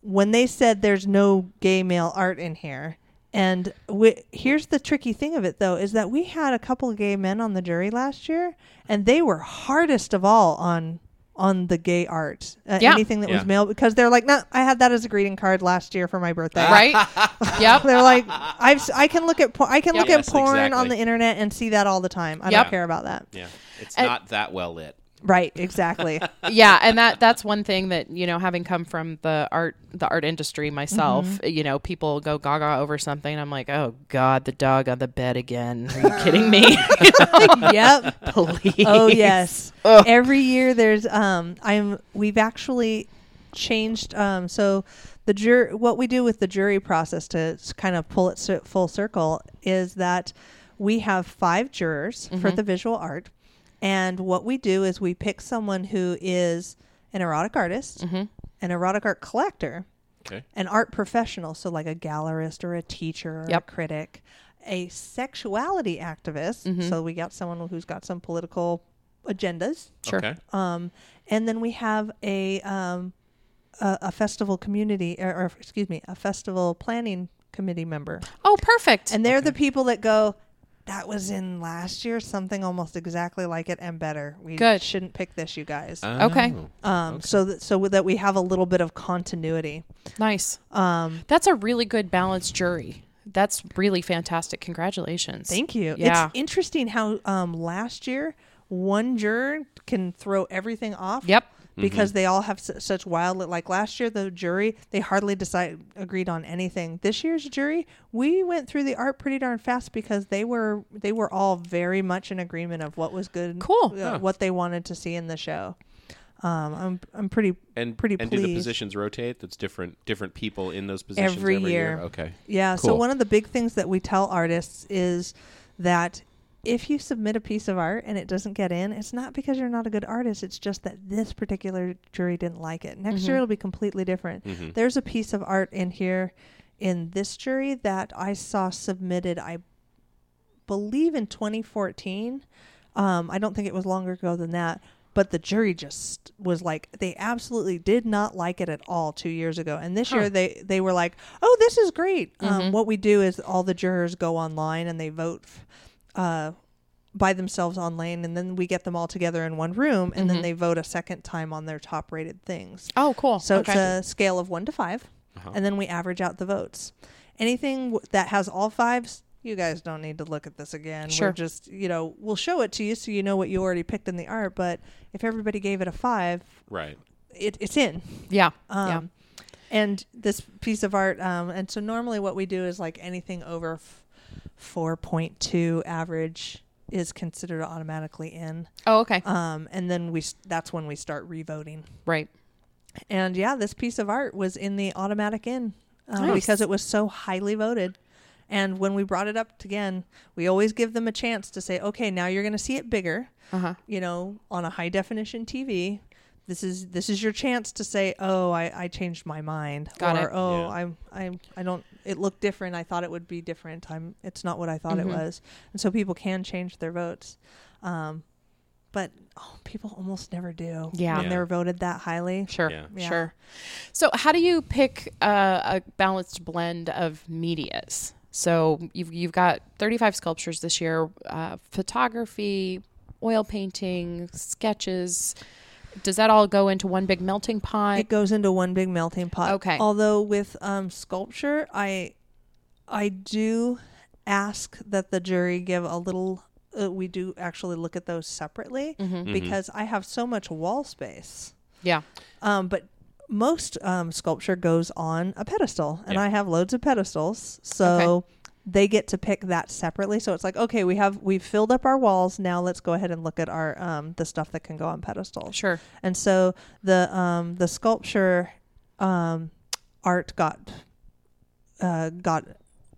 when they said there's no gay male art in here. And we, here's the tricky thing of it, though, is that we had a couple of gay men on the jury last year, and they were hardest of all on on the gay art, uh, Yeah. anything that Yeah. was male, because they're like, no, I had that as a greeting card last year for my birthday. right? yep. They're like, I've s- I can look at por- I can look Yes, at porn on the internet and see that all the time. I Yep. don't care about that. Yeah, it's And- not that well lit. Right, exactly. yeah and that that's one thing that you know having come from the art the art industry myself Mm-hmm. you know people go gaga over something i'm like oh god the dog on the bed again are you kidding me yep. please Oh yes. Ugh. Every year there's um I'm we've actually changed um so the jur what we do with the jury process to kind of pull it full circle is that we have five jurors for the visual art and what we do is we pick someone who is an erotic artist, an erotic art collector, Okay. an art professional, so like a gallerist or a teacher or Yep. a critic, a sexuality activist. So we got someone who's got some political agendas, Sure. Okay. um, and then we have a um, a, a festival community, or, or excuse me, a festival planning committee member, oh perfect and they're the people that go. That was in last year, something almost exactly like it and better. We Good. shouldn't pick this, you guys. Okay. Oh. um, so that so that we have a little bit of continuity. nice Um, that's a really good balanced jury that's really fantastic congratulations Thank you. Yeah. It's interesting how um, last year one juror can throw everything off. yep Because they all have su- such wild. Like last year, the jury they hardly decide agreed on anything. This year's jury, we went through the art pretty darn fast because they were they were all very much in agreement of what was good, Cool. uh, Yeah. what they wanted to see in the show. Um, I'm I'm pretty And pretty and do the pleased. positions rotate? That's different different people in those positions Every every, year. Okay. Yeah. So one of the big things that we tell artists is that if you submit a piece of art and it doesn't get in, it's not because you're not a good artist. It's just that this particular jury didn't like it. Next year it'll be completely different. Mm-hmm. There's a piece of art in here in this jury that I saw submitted. I believe in 2014. Um, I don't think it was longer ago than that. But the jury just was like they absolutely did not like it at all two years ago, and this year they they were like, "Oh, this is great." Um, what we do is all the jurors go online and they vote f- uh, by themselves on lane and then we get them all together in one room, and then they vote a second time on their top rated things. oh cool So okay. it's a scale of one to 5 Uh-huh. and then we average out the votes. Anything w- that has all fives, you guys don't need to look at this again. Sure. We're just, you know, we'll show it to you so you know what you already picked in the art. But if everybody gave it a five, Right. it, it's in. yeah Um, yeah And this piece of art, um, and so normally what we do is like anything over f- 4.2 average is considered automatically in. oh okay Um, and then we that's when we start revoting. right And yeah, this piece of art was in the automatic in um, Nice. because it was so highly voted. And when we brought it up again, we always give them a chance to say, okay, now you're going to see it bigger, uh-huh you know, on a high definition TV. This is this is your chance to say, oh, I, I changed my mind, Got or it. oh, Yeah. I'm I'm I don't. It looked different. I thought it would be different. I'm. It's not what I thought Mhm. it was. And so people can change their votes. Um, but oh, people almost never do. Yeah. when Yeah. they're voted that highly. Sure, Yeah. Yeah. sure. So, how do you pick uh, a balanced blend of medias? So you've you've got 35 sculptures this year, uh, photography, oil painting, sketches. Does that all go into one big melting pot? It goes into one big melting pot. Okay. Although with um, sculpture, I I do ask that the jury give a little. Uh, we do actually look at those separately Mm-hmm. because I have so much wall space. yeah. Um, but most um, sculpture goes on a pedestal, and Yeah. I have loads of pedestals, so they get to pick that separately. So it's like, okay, we have we've filled up our walls. Now let's go ahead and look at our um, the stuff that can go on pedestals. Sure. And so the um, the sculpture um, art got uh, got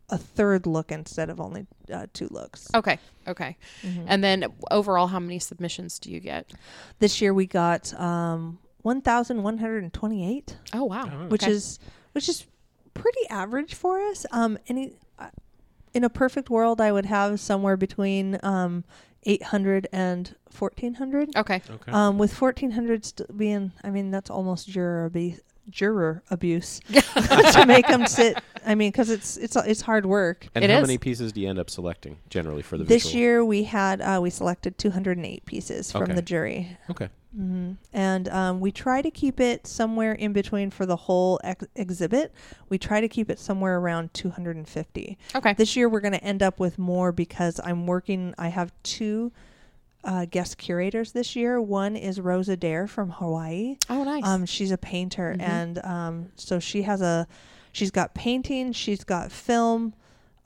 a third look instead of only uh, two looks. Okay. Okay. Mm-hmm. And then overall, how many submissions do you get? This year we got um, one thousand one hundred and twenty eight. Oh wow. which Okay. is which is pretty average for us. Um, any uh, in a perfect world, I would have somewhere between um, 800 and 1400. okay. Okay. Um, with 1400 st- being, I mean, that's almost jury juror abuse to make them sit. I mean, because it's it's it's hard work. And It how is. many pieces do you end up selecting generally for the This visual? year we had uh, we selected 208 pieces from Okay. the jury. Okay. hmm And um, we try to keep it somewhere in between for the whole ex- exhibit. We try to keep it somewhere around 250. Okay. This year we're going to end up with more because I'm working. I have two uh, guest curators this year. One is Rosa Dare from Hawaii. oh, nice. Um, she's a painter, Mhm. and um, so she has a, she's got painting, she's got film,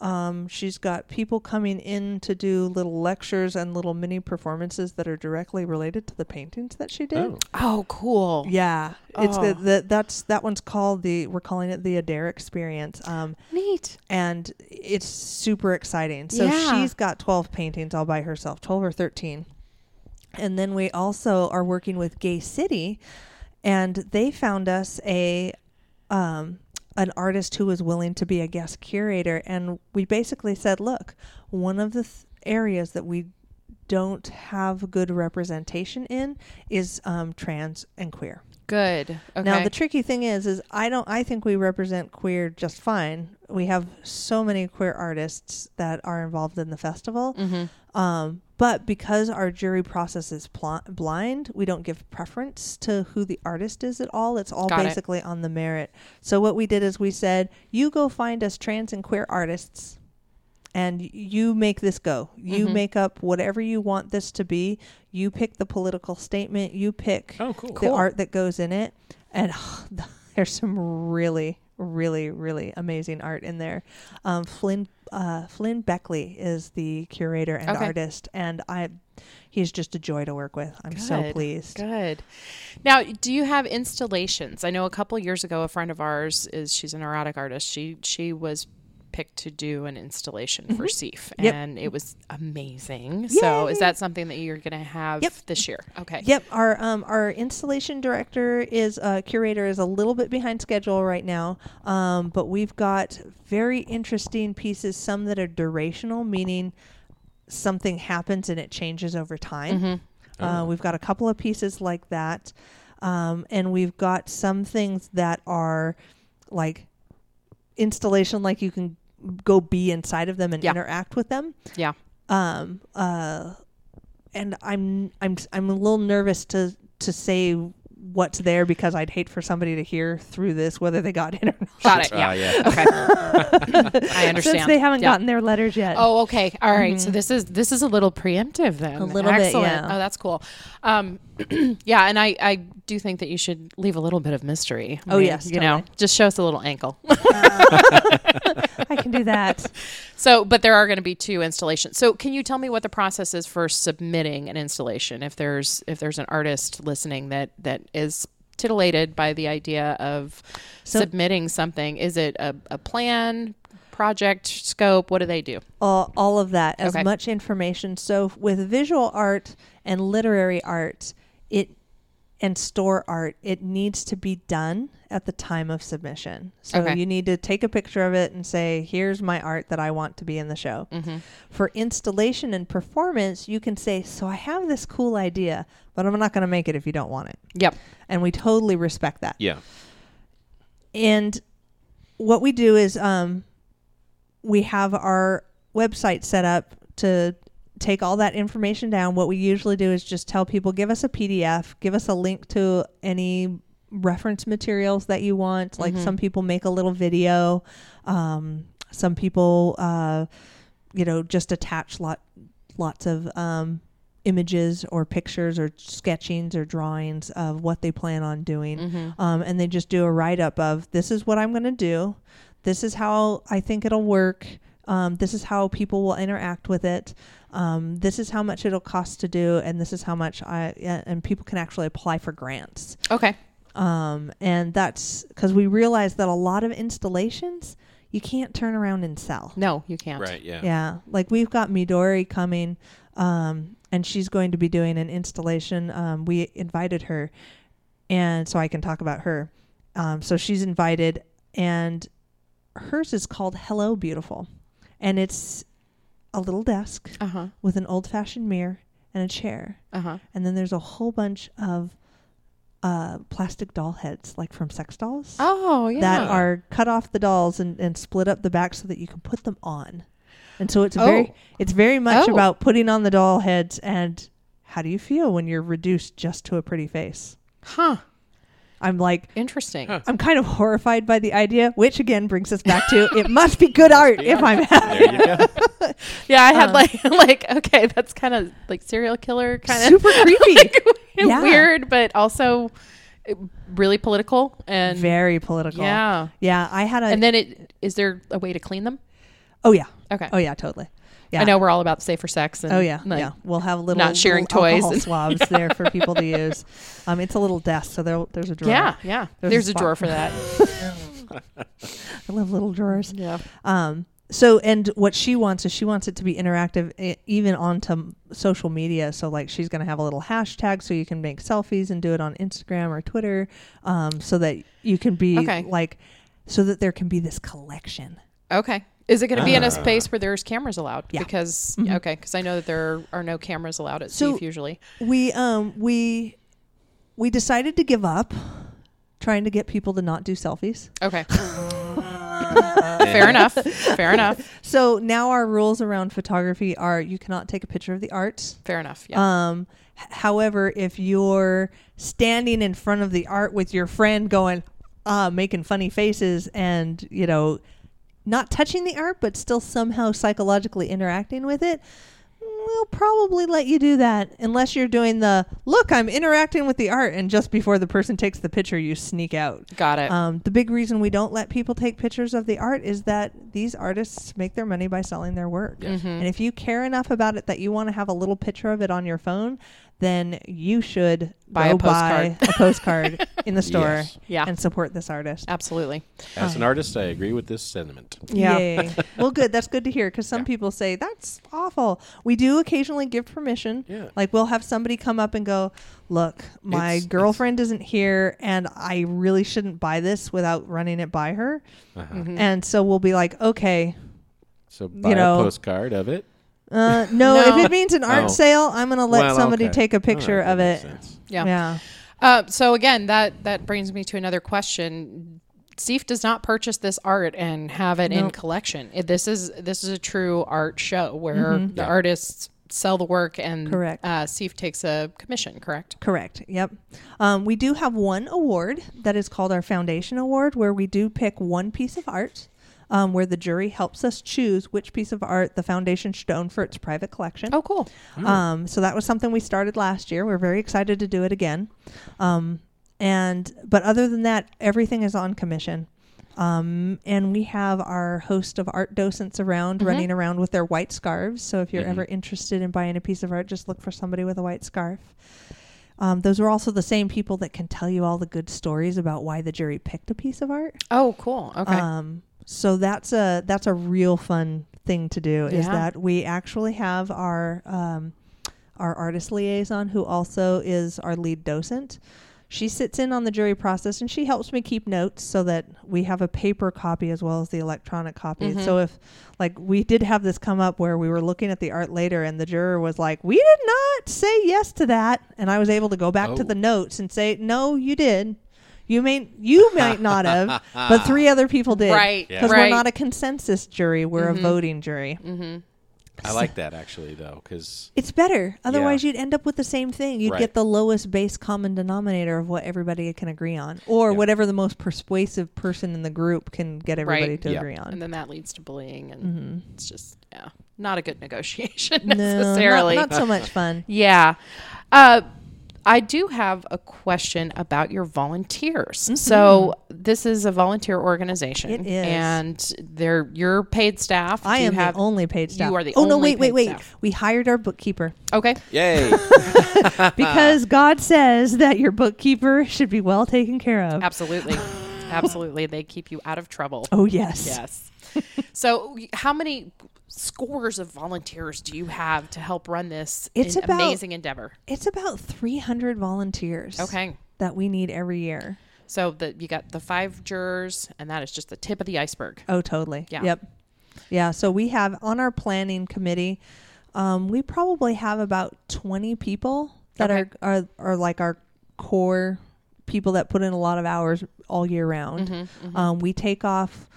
um, she's got people coming in to do little lectures and little mini performances that are directly related to the paintings that she did. Oh. oh, cool. Yeah, it's Oh. the, the that's that one's called the we're calling it the Adair experience. Um, Neat. and it's super exciting. So Yeah. she's got 12 paintings all by herself, 12 or 13. And then we also are working with Gay City and they found us a um an artist who was willing to be a guest curator and we basically said, look, one of the th- areas that we don't have good representation in is um, trans and queer. Good. Okay. Now the tricky thing is, is I don't. I think we represent queer just fine. We have so many queer artists that are involved in the festival, mm-hmm. um, but because our jury process is pl- blind, we don't give preference to who the artist is at all. It's all Got it. basically on the merit. So what we did is we said, you go find us trans and queer artists. And you make this go. You Mhm. make up whatever you want this to be. You pick the political statement. You pick Oh, cool. the Cool. art that goes in it and there's some really really really amazing art in there um, flynn uh, flynn beckley is the curator and Okay. artist and i he's just a joy to work with i'm so pleased Good. Now, do you have installations? I know a couple years ago, a friend of ours is she's an erotic artist. She she was picked to do an installation for SEAF, Mm-hmm. Yep. and it was amazing. So, is that something that you're going to have Yep. this year? Okay. Yep, our um our installation director is uh, curator is a little bit behind schedule right now, um, but we've got very interesting pieces. Some that are durational, meaning something happens and it changes over time. Mm-hmm. Uh, we've got a couple of pieces like that, um, and we've got some things that are like installation, like you can go be inside of them and Yeah. interact with them. Yeah. Um. Uh. And I'm I'm I'm a little nervous to to say what's there because I'd hate for somebody to hear through this whether they got in or not. Got it. Ah, Yeah. yeah. Okay. I understand. Since they haven't Yeah. gotten their letters yet. Oh, okay. All right. So this is this is a little preemptive then. Mm-hmm. A little bit, Excellent. yeah. Oh, that's cool. Um, yeah, and I I do think that you should leave a little bit of mystery. I Oh, mean, yes, you know, just show us a little ankle. I can do that. so, but there are going to be two installations. So, can you tell me what the process is for submitting an installation? If there's if there's an artist listening that that is titillated by the idea of So- submitting something, is it a, a plan? Project scope. What do they do? all, all of that as Okay. much information so with visual art and literary art it and store art it needs to be done at the time of submission so Okay. you need to take a picture of it and say here's my art that i want to be in the show Mm-hmm. for installation and performance you can say so i have this cool idea but i'm not going to make it if you don't want it Yep. and we totally respect that Yeah. and what we do is um, we have our website set up to take all that information down. What we usually do is just tell people give us a PDF, give us a link to any reference materials that you want. Like Mhm. some people make a little video, um, some people, uh, you know, just attach lot lots of um, images or pictures or sketchings or drawings of what they plan on doing Mm-hmm. um, and they just do a write up of this is what I'm going to do, this is how I think it'll work, um, this is how people will interact with it, um, this is how much it'll cost to do, and this is how much I and people can actually apply for grants. Okay. Um, and that's because we realize that a lot of installations you can't turn around and sell. No, you can't. Right. Yeah. Yeah, like we've got Midori coming, um, and she's going to be doing an installation. Um, we invited her, and so I can talk about her. Um, so she's invited, and hers is called Hello Beautiful, and it's a little desk Uh huh. with an old-fashioned mirror and a chair, Uh huh. and then there's a whole bunch of uh, plastic doll heads, like from sex dolls, Oh yeah. that are cut off the dolls and, and split up the back so that you can put them on. And so it's Oh. very it's very much Oh. about putting on the doll heads and how do you feel when you're reduced just to a pretty face? Huh. I'm like Interesting. I'm kind of horrified by the idea, which again brings us back to it must be good art if I'm There you go. Yeah, I had Um, like like okay, that's kind of like serial killer kind of super creepy. Yeah. weird, but also uh, really political and very political. yeah. Yeah, I had a And then it is there a way to clean them? Oh yeah. Okay. Oh yeah, totally. Yeah. I know we're all about safer sex. And Oh yeah, like, yeah. We'll have little not sharing little toys and- swabs there for people to use. Um, it's a little desk, so there, there's a drawer. Yeah, yeah. There's There's, a a, drawer for that. I love little drawers. yeah. Um, so and what she wants is she wants it to be interactive, e- even onto social media. So like she's gonna have a little hashtag so you can make selfies and do it on Instagram or Twitter, um, so that you can be Okay. like, so that there can be this collection. Okay. Is it going to be in Ah. a space where there's cameras allowed? Yeah. Because Mhm. okay, because I know that there are no cameras allowed at So- SEAF usually. We um we we decided to give up trying to get people to not do selfies. Okay. Fair enough. Fair enough. So now our rules around photography are you cannot take a picture of the art. Fair enough. Yeah. Um, h- however, if you're standing in front of the art with your friend going, uh, making funny faces and, you know, not touching the art, but still somehow psychologically interacting with it, we'll probably let you do that unless you're doing the look, I'm interacting with the art. And just before the person takes the picture, you sneak out. Got it. Um, the big reason we don't let people take pictures of the art is that these artists make their money by selling their work. Mhm. And if you care enough about it that you want to have a little picture of it on your phone, then you should Buy a go buy a postcard in the store Yes. yeah. and support this artist. Absolutely. As an artist, I agree with this sentiment. Yeah. Yay. well, good. That's good to hear because some Yeah. people say that's awful. We do occasionally give permission. Yeah. Like we'll have somebody come up and go, "Look, my It's- girlfriend isn't here, and I really shouldn't buy this without running it by her." Uh-huh. Mhm. And so we'll be like, "Okay, So buy know, a postcard of it. Uh, no, No. if it means an art Oh. sale, I'm gonna let Well, somebody okay. take a picture right, of that it." makes sense. Yeah. Yeah. Uh, so again, that that brings me to another question. SEAF does not purchase this art and have it in Nope. collection. It, this is this is a true art show where Mhm. the Yeah. artists sell the work and Correct. Uh, SEAF takes a commission. Correct. Correct. Yep. Um, we do have one award that is called our Foundation Award, where we do pick one piece of art, um, where the jury helps us choose which piece of art the foundation should own for its private collection. Oh, cool. Um, so that was something we started last year. We're very excited to do it again. Um, and but other than that, everything is on commission. Um, and we have our host of art docents around Mhm. running around with their white scarves. So if you're Mhm. ever interested in buying a piece of art, just look for somebody with a white scarf. Um, those are also the same people that can tell you all the good stories about why the jury picked a piece of art. Oh, cool. Okay. Um, so that's a that's a real fun thing to do. Is Yeah. that we actually have our um, our artist liaison who also is our lead docent. She sits in on the jury process and she helps me keep notes so that we have a paper copy as well as the electronic copy. Mhm. So if like we did have this come up where we were looking at the art later and the juror was like, "We did not say yes to that," and I was able to go back to Oh. the notes and say, "No, you did." You may you might not have, but three other people did. Right. Yeah. Because Right. we're not a consensus jury, we're Mhm. a voting jury. mm-hmm. I like that actually, though, because It's better. Otherwise, you'd end up with the same thing. You'd Right. get the lowest base common denominator of what everybody can agree on, or Yeah. whatever the most persuasive person in the group can get everybody Right. to Yeah. agree on. And then that leads to bullying, and hmm it's just yeah, not a good negotiation No, necessarily. not, not so much fun. Yeah. Uh, I do have a question about your volunteers. So this is a volunteer organization. Mm-hmm. It is. And they're your paid staff. I you am have the only paid staff. you are the oh no! only Wait, wait, paid wait! staff. We hired our bookkeeper Okay. yay! because God says that your bookkeeper should be well taken care of. Absolutely. Absolutely. They keep you out of trouble. Oh yes. Yes. so how many scores of volunteers do you have to help run this It's about- amazing endeavor? It's about 300 volunteers. Okay. That we need every year. So that you got the five jurors, and that is just the tip of the iceberg. Oh, totally. Yeah. Yep. Yeah. So we have on our planning committee, um, we probably have about 20 people that Okay. are, are, are like our core people that put in a lot of hours all year round. Um, we take off.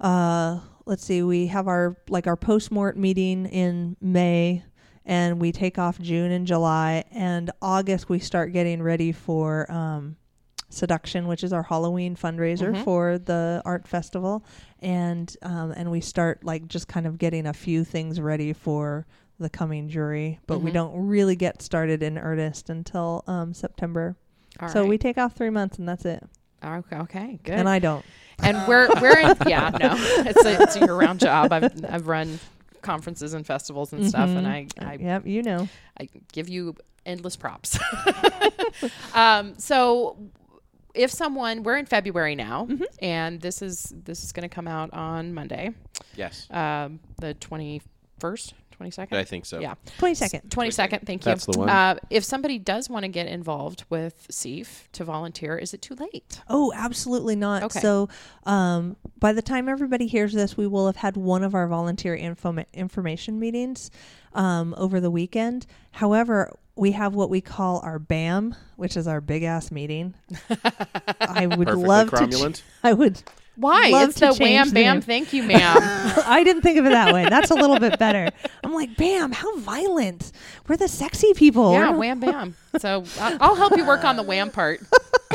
Uh, let's see. We have our like our post mort meeting in May, and we take off June and July, and August we start getting ready for um, Seduction, which is our Halloween fundraiser for the art festival, and um, and we start like just kind of getting a few things ready for the coming jury, but we don't really get started in earnest until um, September. All so right. we take off three months, and that's it. Okay, okay, good. And I don't. and we're we're in yeah no it's a, it's a year round job. I've I've run conferences and festivals and stuff, and I I yep, you know. I give you endless props. um, so if someone we're in February now, Mm-hmm. and this is this is going to come out on Monday, Yes, um, the twenty first, twenty second. I think so. Yeah, Twenty second. twenty second. Thank you. That's the one. Uh, if somebody does want to get involved with SEAF to volunteer, is it too late? Oh, absolutely not. Okay. So, um, by the time everybody hears this, we will have had one of our volunteer info- information meetings um, over the weekend. However, we have what we call our BAM, which is our big ass meeting. I would Perfectly love to. cromulent. ch- I would. Why? Love it's the wham bam. name. Thank you, ma'am. I didn't think of it that way. That's a little bit better. I'm like, BAM, how violent. We're the sexy people. yeah, wham bam. So I'll, I'll help you work on the wham part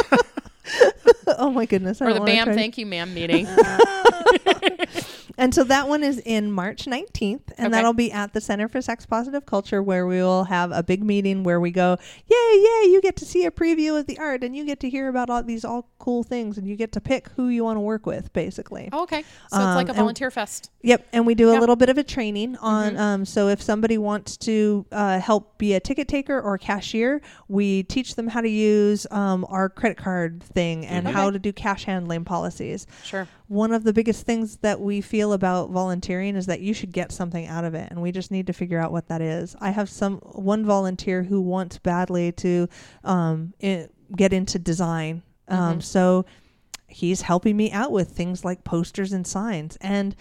oh my goodness. I or the bam. Thank you, ma'am meeting. And so that one is in March 19th, and Okay. that'll be at the Center for Sex Positive Culture, where we will have a big meeting where we go, yay, yay, you get to see a preview of the art, and you get to hear about all these all cool things, and you get to pick who you want to work with, basically. Oh, okay, so it's like a Um, and- volunteer fest. Yep, and we do a Mm-hmm. little bit of a training on. Um, so if somebody wants to uh, help be a ticket taker or cashier, we teach them how to use um, our credit card thing and how to do cash handling policies Sure. one of the biggest things that we feel about volunteering is that you should get something out of it and we just need to figure out what that is. I have some one volunteer who wants badly to um, i get into design. Um, so he's helping me out with things like posters and signs and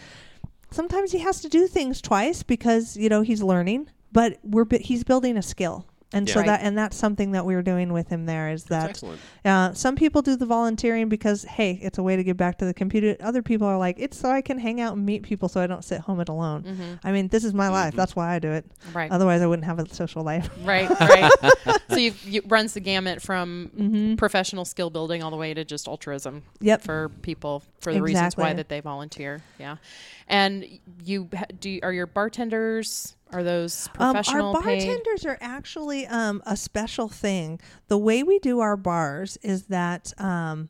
sometimes he has to do things twice because you know he's learning but we're he's building a skill and so Yeah. that and that's something that we're doing with him there is that uh, some people do the volunteering because hey, it's a way to give back to the computer. Other people are like, it's so I can hang out and meet people, so I don't sit home it alone. I mean, this is my life. That's why I do it. Mm-hmm. Right. Otherwise, I wouldn't have a social life. Right, right. so you, you runs the gamut from Mm-hmm. professional skill building all the way to just altruism Yep. for people for the reasons why that they volunteer. Yeah, and you do you, are your bartenders are those Um, professional our paid? bartenders are actually um, a special thing. The way we do our bars is that um,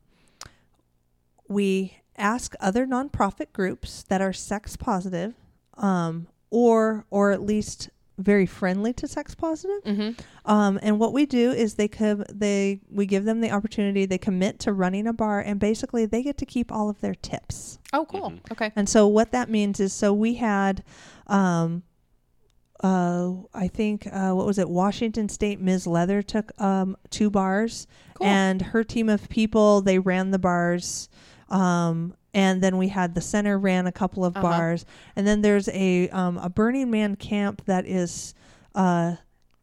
we ask other nonprofit groups that are sex positive, um, or or at least very friendly to sex positive. Mm-hmm. Um, and what we do is they come, they we give them the opportunity. They commit to running a bar, and basically they get to keep all of their tips. Oh, cool. Mm-hmm. Okay. And so what that means is, so we had, um, uh, I think, uh, what was it? Washington State Ms. Leather took um, two bars, Cool. and her team of people they ran the bars. Um, and then we had the center ran a couple of Uh-huh. bars, and then there's a um, a Burning Man camp that is uh,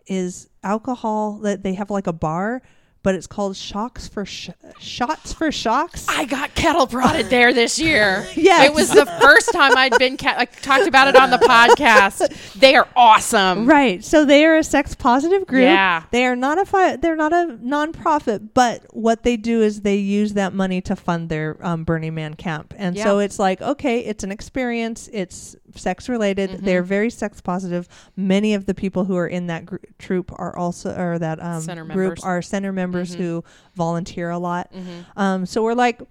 is alcohol that they have like a bar, but it's called Shocks for sh- Shots for Shocks. I got kettle prodded there this year. Yes. It was the first time I'd been ca- I talked about it on the podcast. They are awesome. Right. So they are a sex positive group. Yeah. They are not a fi- they're not a nonprofit, but what they do is they use that money to fund their um, Burning Man camp. And so it's like, okay, it's an experience. It's sex related. Mm-hmm. They're very sex positive. Many of the people who are in that gr- troop are also or that um, group. Mm-hmm. are center members who volunteer a lot. Um, so we're like,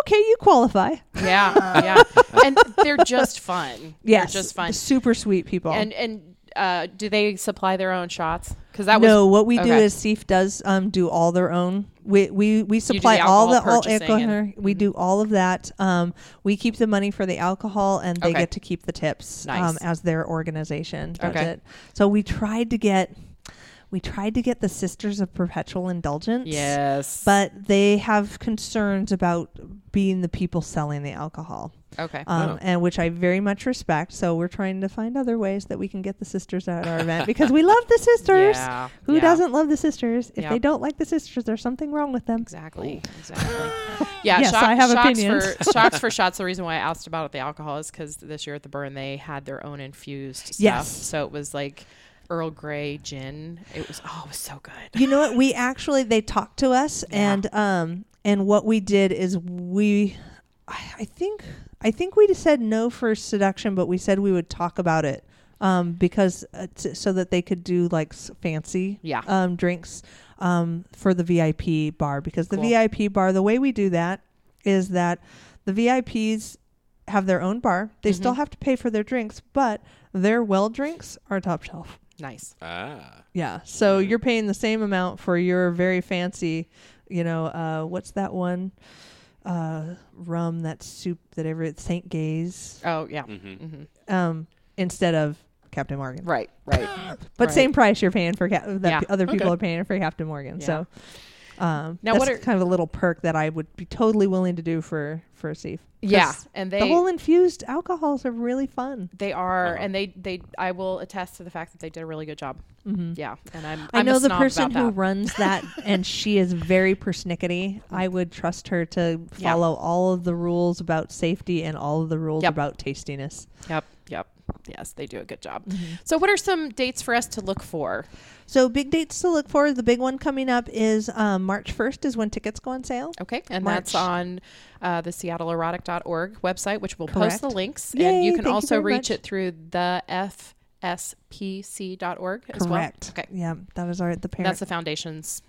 okay, you qualify. Yeah, yeah. And they're just fun. They're just fun. Super sweet people. And and uh, do they supply their own shots? Because that was no, what we do is SEAF does um, do all their own. We we, we supply the all the alcohol all alcohol. and- we do all of that. Um, we keep the money for the alcohol, and they Okay. get to keep the tips um, as their organization does Okay. it. So we tried to get we tried to get the Sisters of Perpetual Indulgence. yes, But they have concerns about being the people selling the alcohol, Okay. um, Oh. and which I very much respect. So we're trying to find other ways that we can get the sisters at our event because we love the sisters. Yeah. Who yeah. doesn't love the sisters? If Yep. they don't like the sisters, there's something wrong with them. Exactly. Exactly. Yeah. Yes, shock- I have shocks opinions. For, shocks for shots. The reason why I asked about the alcohol is because this year at the burn they had their own infused stuff. Yes. So it was like Earl Grey gin. It was oh, it was so good. You know what? We actually they talked to us, Yeah. and um, and what we did is we, I, I think, I think we said no for seduction, but we said we would talk about it, um, because uh, t- so that they could do like s- fancy, Yeah. um, drinks, um, for the VIP bar because the Cool. VIP bar, the way we do that is that the VIPs have their own bar. They still Mhm. have to pay for their drinks, but their well drinks are top shelf. Nice. Ah. Yeah. So you're paying the same amount for your very fancy, you know, uh, what's that one? Uh, rum, that soup that every St. Gaze, Oh yeah. Mm-hmm. hmm um, instead of Captain Morgan. Right. Right. But Right. same price you're paying for Cap- that Yeah. p- other people Okay. are paying for Captain Morgan. Yeah. So, um, Now, that's what are- kind of a little perk that I would be totally willing to do for for Steve. 'Cause yeah. And they the whole infused alcohols are really fun. they are, Uh-huh. and they they I will attest to the fact that they did a really good job. Mm-hmm. Yeah. And I'm I I'm a know the snob person who that. runs that, and she is very persnickety. I would trust her to Yeah. follow all of the rules about safety and all of the rules Yep. about tastiness. Yep. Yep. Yes, they do a good job. Mm-hmm. So, what are some dates for us to look for? So, big dates to look for. The big one coming up is um, March 1st, is when tickets go on sale. Okay, and March. that's on uh, the SeattleErotic.org website, which we'll post the links, Yay, and you can thank you also reach much. it through the FSPC.org as Correct. well. Okay, Yeah, that is our the parent that's the foundation's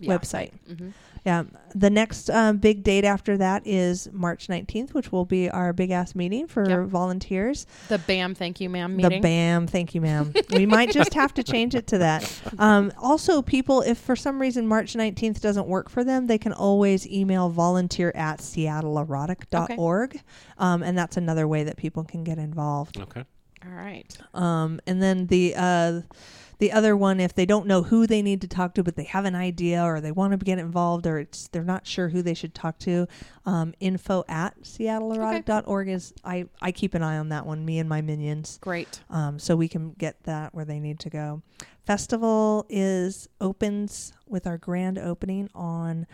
yeah. website. hmm Yeah. The next um, big date after that is March 19th, which will be our big ass meeting for Yep. volunteers. The BAM, thank you, ma'am meeting. The BAM, thank you, ma'am. we might just have to change it to that. Um, also, people, if for some reason March 19th doesn't work for them, they can always email volunteer at seattleerotic.org. Um, and that's another way that people can get involved. Okay. All right. Um, and then the uh, the other one, if they don't know who they need to talk to, but they have an idea or they want to get involved or it's they're not sure who they should talk to, um, info at seattleerotic.org is I, I keep an eye on that one, me and my minions. Great. Um, so we can get that where they need to go. Festival is opens with our grand opening on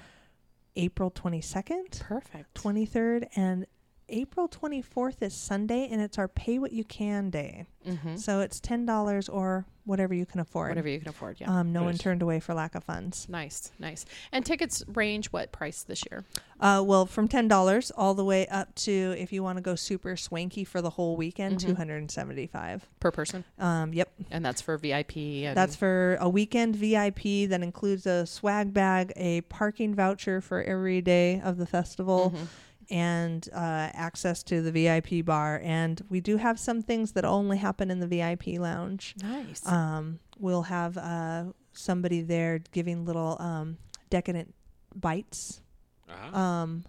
April 22nd, Perfect. 23rd, and April 24th is Sunday, and it's our pay what you can day. hmm So it's ten dollars or whatever you can afford. Whatever you can afford. Yeah. Um, no one turned away for lack of funds. nice. Nice. And tickets range what price this year? Uh, well, from ten dollars all the way up to if you want to go super swanky for the whole weekend, Mhm. two hundred and seventy-five. Per person, Um, yep, and that's for VIP. And that's for a weekend VIP that includes a swag bag, a parking voucher for every day of the festival. Mhm. And uh, access to the VIP bar, and we do have some things that only happen in the VIP lounge. nice. Um, we'll have uh, somebody there giving little um, decadent bites. Uh-huh. Um,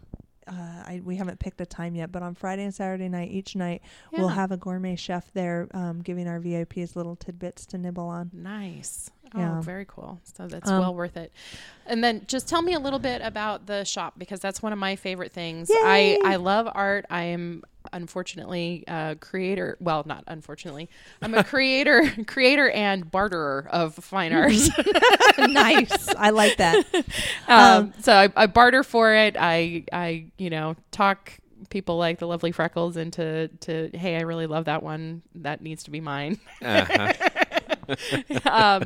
uh, I, we haven't picked a time yet, but on Friday and Saturday night, each night, we'll have a gourmet chef there um, giving our VIPs little tidbits to nibble on. Nice. Oh, Yeah. very cool. So that's Um, well worth it. And then just tell me a little bit about the shop because that's one of my favorite things. Yay! I I love art. I am unfortunately a creator. Well, not unfortunately. I'm a creator, creator and barterer of fine arts. nice. I like that. um, so I, I barter for it. I I you know talk people like the lovely freckles into to hey I really love that one that needs to be mine. Uh-huh. um,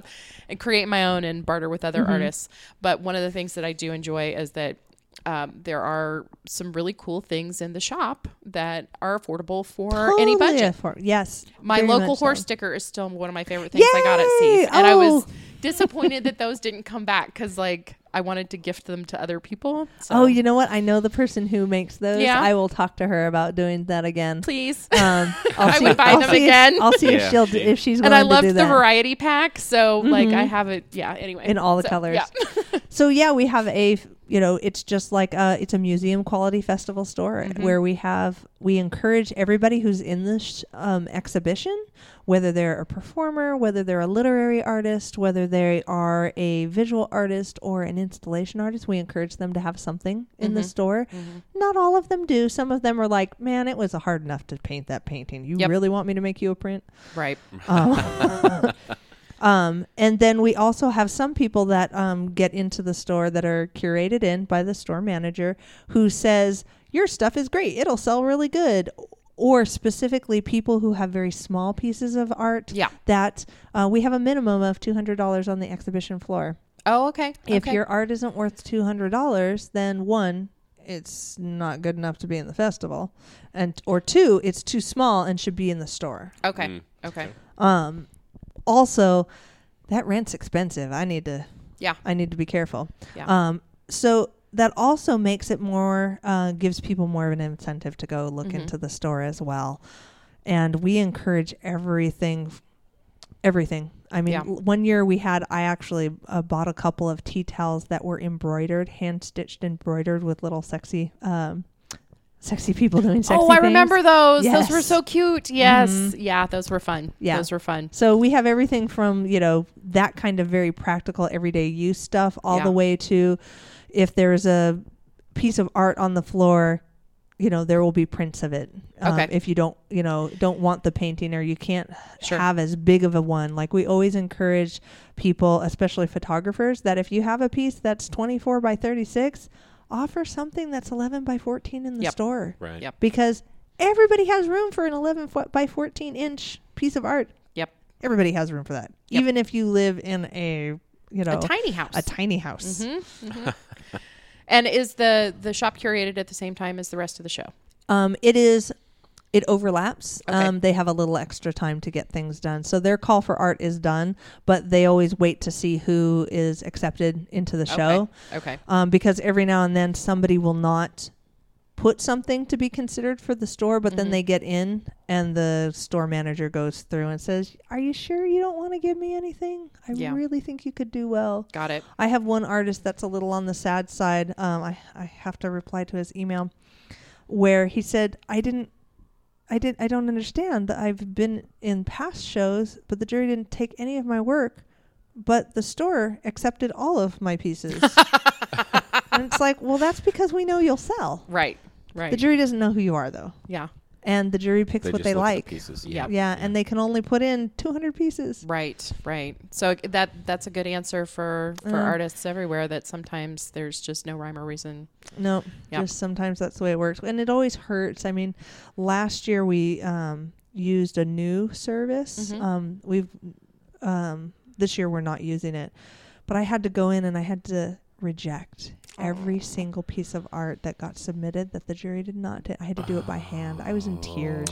and create my own and barter with other Mm-hmm. artists. But one of the things that I do enjoy is that um, there are some really cool things in the shop that are affordable for any budget. afford- Yes. My local much so. horse sticker is still one of my favorite things I got at Yay! SEAF. And I was Oh. Disappointed that those didn't come back because, like, I wanted to gift them to other people. So Oh, you know what? I know the person who makes those. Yeah? I will talk to her about doing that again. please. Um, I'll I see, would buy I'll them see if- again. I'll see if she'll do, if she's and I to loved the that. variety pack. So, like, I Mhm. have it. Yeah, anyway. In all the So, colors. Yeah. So yeah, we have a you know, it's just like a, it's a museum quality festival store Mm-hmm. where we have we encourage everybody who's in this um, exhibition, whether they're a performer, whether they're a literary artist, whether they are a visual artist or an installation artist, we encourage them to have something in Mm-hmm. the store. Not all of them do. Some of them are like, "Man, it was hard enough to paint that painting. You Yep. really want me to make you a print?" Right. Um, um, and then we also have some people that um, get into the store that are curated in by the store manager who says, Your stuff is great. It'll sell really good. Or specifically, people who have very small pieces of art Yeah. that uh, we have a minimum of $200 on the exhibition floor. Oh, okay. If okay. your art isn't worth $200, then one, it's not good enough to be in the festival. And or two, it's too small and should be in the store. okay. Mm. Okay. Um, also, that rent's expensive. I need to. Yeah. I need to be careful. Yeah. Um, so that also makes it more uh, gives people more of an incentive to go look Mhm. into the store as well. And we encourage everything, everything. I mean, Yeah. one year we had I actually uh, bought a couple of tea towels that were embroidered, hand stitched, embroidered with little sexy, um, sexy people doing sexy. oh, I things. remember those. Those were so cute. Yes. Mhm. Yeah, those were fun. Yeah. Those were fun. So we have everything from, you know, that kind of very practical everyday use stuff all Yeah. the way to if there's a piece of art on the floor, you know, there will be prints of it. Um, Okay. if you don't, you know, don't want the painting or you can't Sure. have as big of a one. Like we always encourage people, especially photographers, that if you have a piece that's 24 by 36, offer something that's 11 by 14 in the Yep. store Right. Yep. because everybody has room for an 11 foot by 14 inch piece of art. Yep. Everybody has room for that. Yep. Even if you live in a, you know, a tiny house. a tiny house. Mhm, mhm. and is the the shop curated at the same time as the rest of the show? Um, it is. It overlaps. Okay. Um, they have a little extra time to get things done. So their call for art is done, but they always wait to see who is accepted into the show. Okay. Okay. Um, because every now and then somebody will not put something to be considered for the store, but then Mhm. they get in and the store manager goes through and says, Are you sure you don't want to give me anything? I Yeah. really think you could do well. Got it. I have one artist that's a little on the sad side. Um, I I have to reply to his email where he said I didn't. I did. I don't understand that I've been in past shows, but the jury didn't take any of my work, but the store accepted all of my pieces. and it's like, well, that's because we know you'll sell. Right. Right. The jury doesn't know who you are, though, yeah. And the jury picks They what just they look the like. Pieces. Yeah. Yeah, and they can only put in 200 pieces. Right, right. So that that's a good answer for for Uh. artists everywhere. That sometimes there's just no rhyme or reason. No, Yep. just sometimes that's the way it works, and it always hurts. I mean, last year we um, used a new service. Mhm. Um, we've um, this year we're not using it, but I had to go in and I had to reject every single piece of art that got submitted that the jury did not. ta- I had to do it by hand. I was in tears.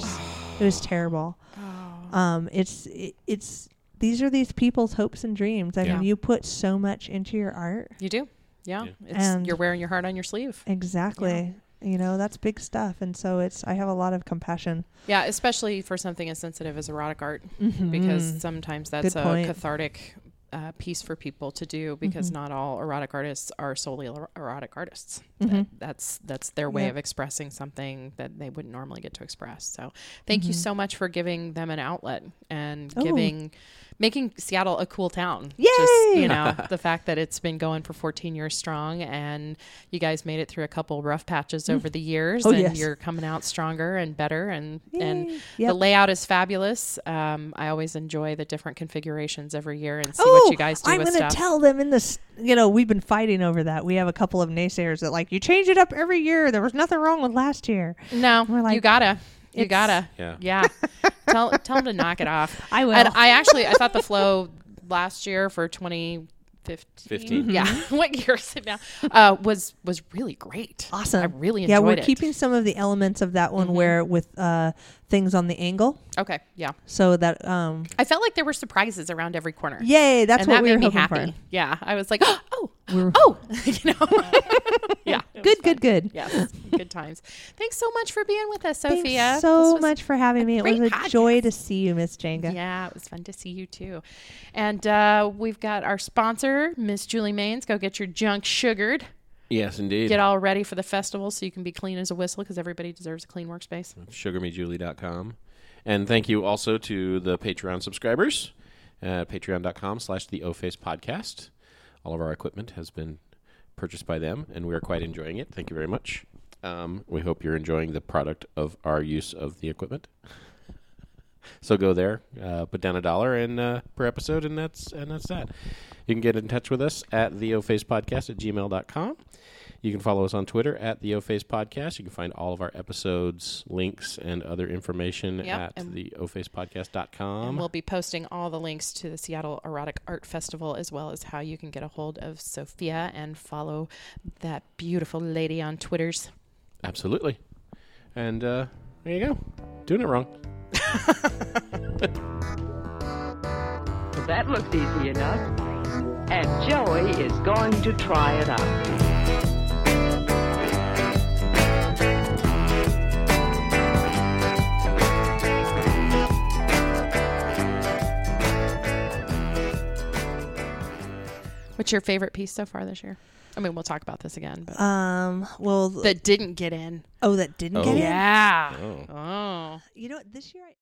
It was terrible. Oh. Um, it's it, it's these are these people's hopes and dreams. I Yeah. mean, you put so much into your art. You do, yeah. Yeah. It's And- you're wearing your heart on your sleeve. Exactly. You know, that's big stuff. And so it's, I have a lot of compassion. Yeah, especially for something as sensitive as erotic art, Mm-hmm. because sometimes that's Good a point. cathartic uh, piece for people to do. Because Mhm. not all erotic artists are solely er- erotic artists. Mhm. That, that's that's their way Yeah. of expressing something that they wouldn't normally get to express. So, thank you Mhm. so much for giving them an outlet and Oh. giving making Seattle a cool town. Yay! Just, you know, the fact that it's been going for 14 years strong and you guys made it through a couple rough patches over the years Oh, and yes. you're coming out stronger and better and and Yay. the layout is fabulous. Um, I always enjoy the different configurations every year and see oh, what you guys do I'm with gonna stuff. tell them in this. You know, we've been fighting over that. We have a couple of naysayers that like you change it up every year. There was nothing wrong with last year. no, We're like, you gotta, you it's- gotta, Yeah. yeah. tell tell them to knock it off. I will. And I actually I thought the flow last year for 2015, 15. yeah, what year is it now? Uh, was was really great. awesome. I really enjoyed yeah, we're it. keeping some of the elements of that one Mhm. where with uh, things on the angle, Okay, yeah. so that um, I felt like there were surprises around every corner. yay, that's and what that we made were me hoping happy. for. Yeah, I was like, oh, We're- oh, you know, yeah, Good, good, good. Yes, good times. Thanks so much for being with us, Sophia. Thanks so much for having me. It was a joy to see you, Miss Jenga. Yeah, it was fun to see you too. And uh, we've got our sponsor, Miss Julie Maines. Go get your junk sugared. Yes, indeed. Get all ready for the festival so you can be clean as a whistle because everybody deserves a clean workspace. sugarmejulie.com. And thank you also to the Patreon subscribers at patreon.com slash the O-Face podcast. All of our equipment has been purchased by them, and we are quite enjoying it. Thank you very much. Um, we hope you're enjoying the product of our use of the equipment. So go there, uh, put down a dollar and uh, per episode, and that's and that's that. You can get in touch with us at the Face Podcast at gmail.com. You can follow us on Twitter at the OFace Podcast. You can find all of our episodes, links, and other information Yep, at and- the ofacepodcast.com. and we'll be posting all the links to the Seattle Erotic Art Festival as well as how you can get a hold of Sophia and follow that beautiful lady on Twitters. Absolutely. And uh, there you go. Doing it wrong. That looks easy enough. And Joey is going to try it out. What's your favorite piece so far this year? I mean, we'll talk about this again, but Um. Well. that didn't get in. oh, that didn't Oh. get in. Yeah. Oh. Oh. You know what? This year I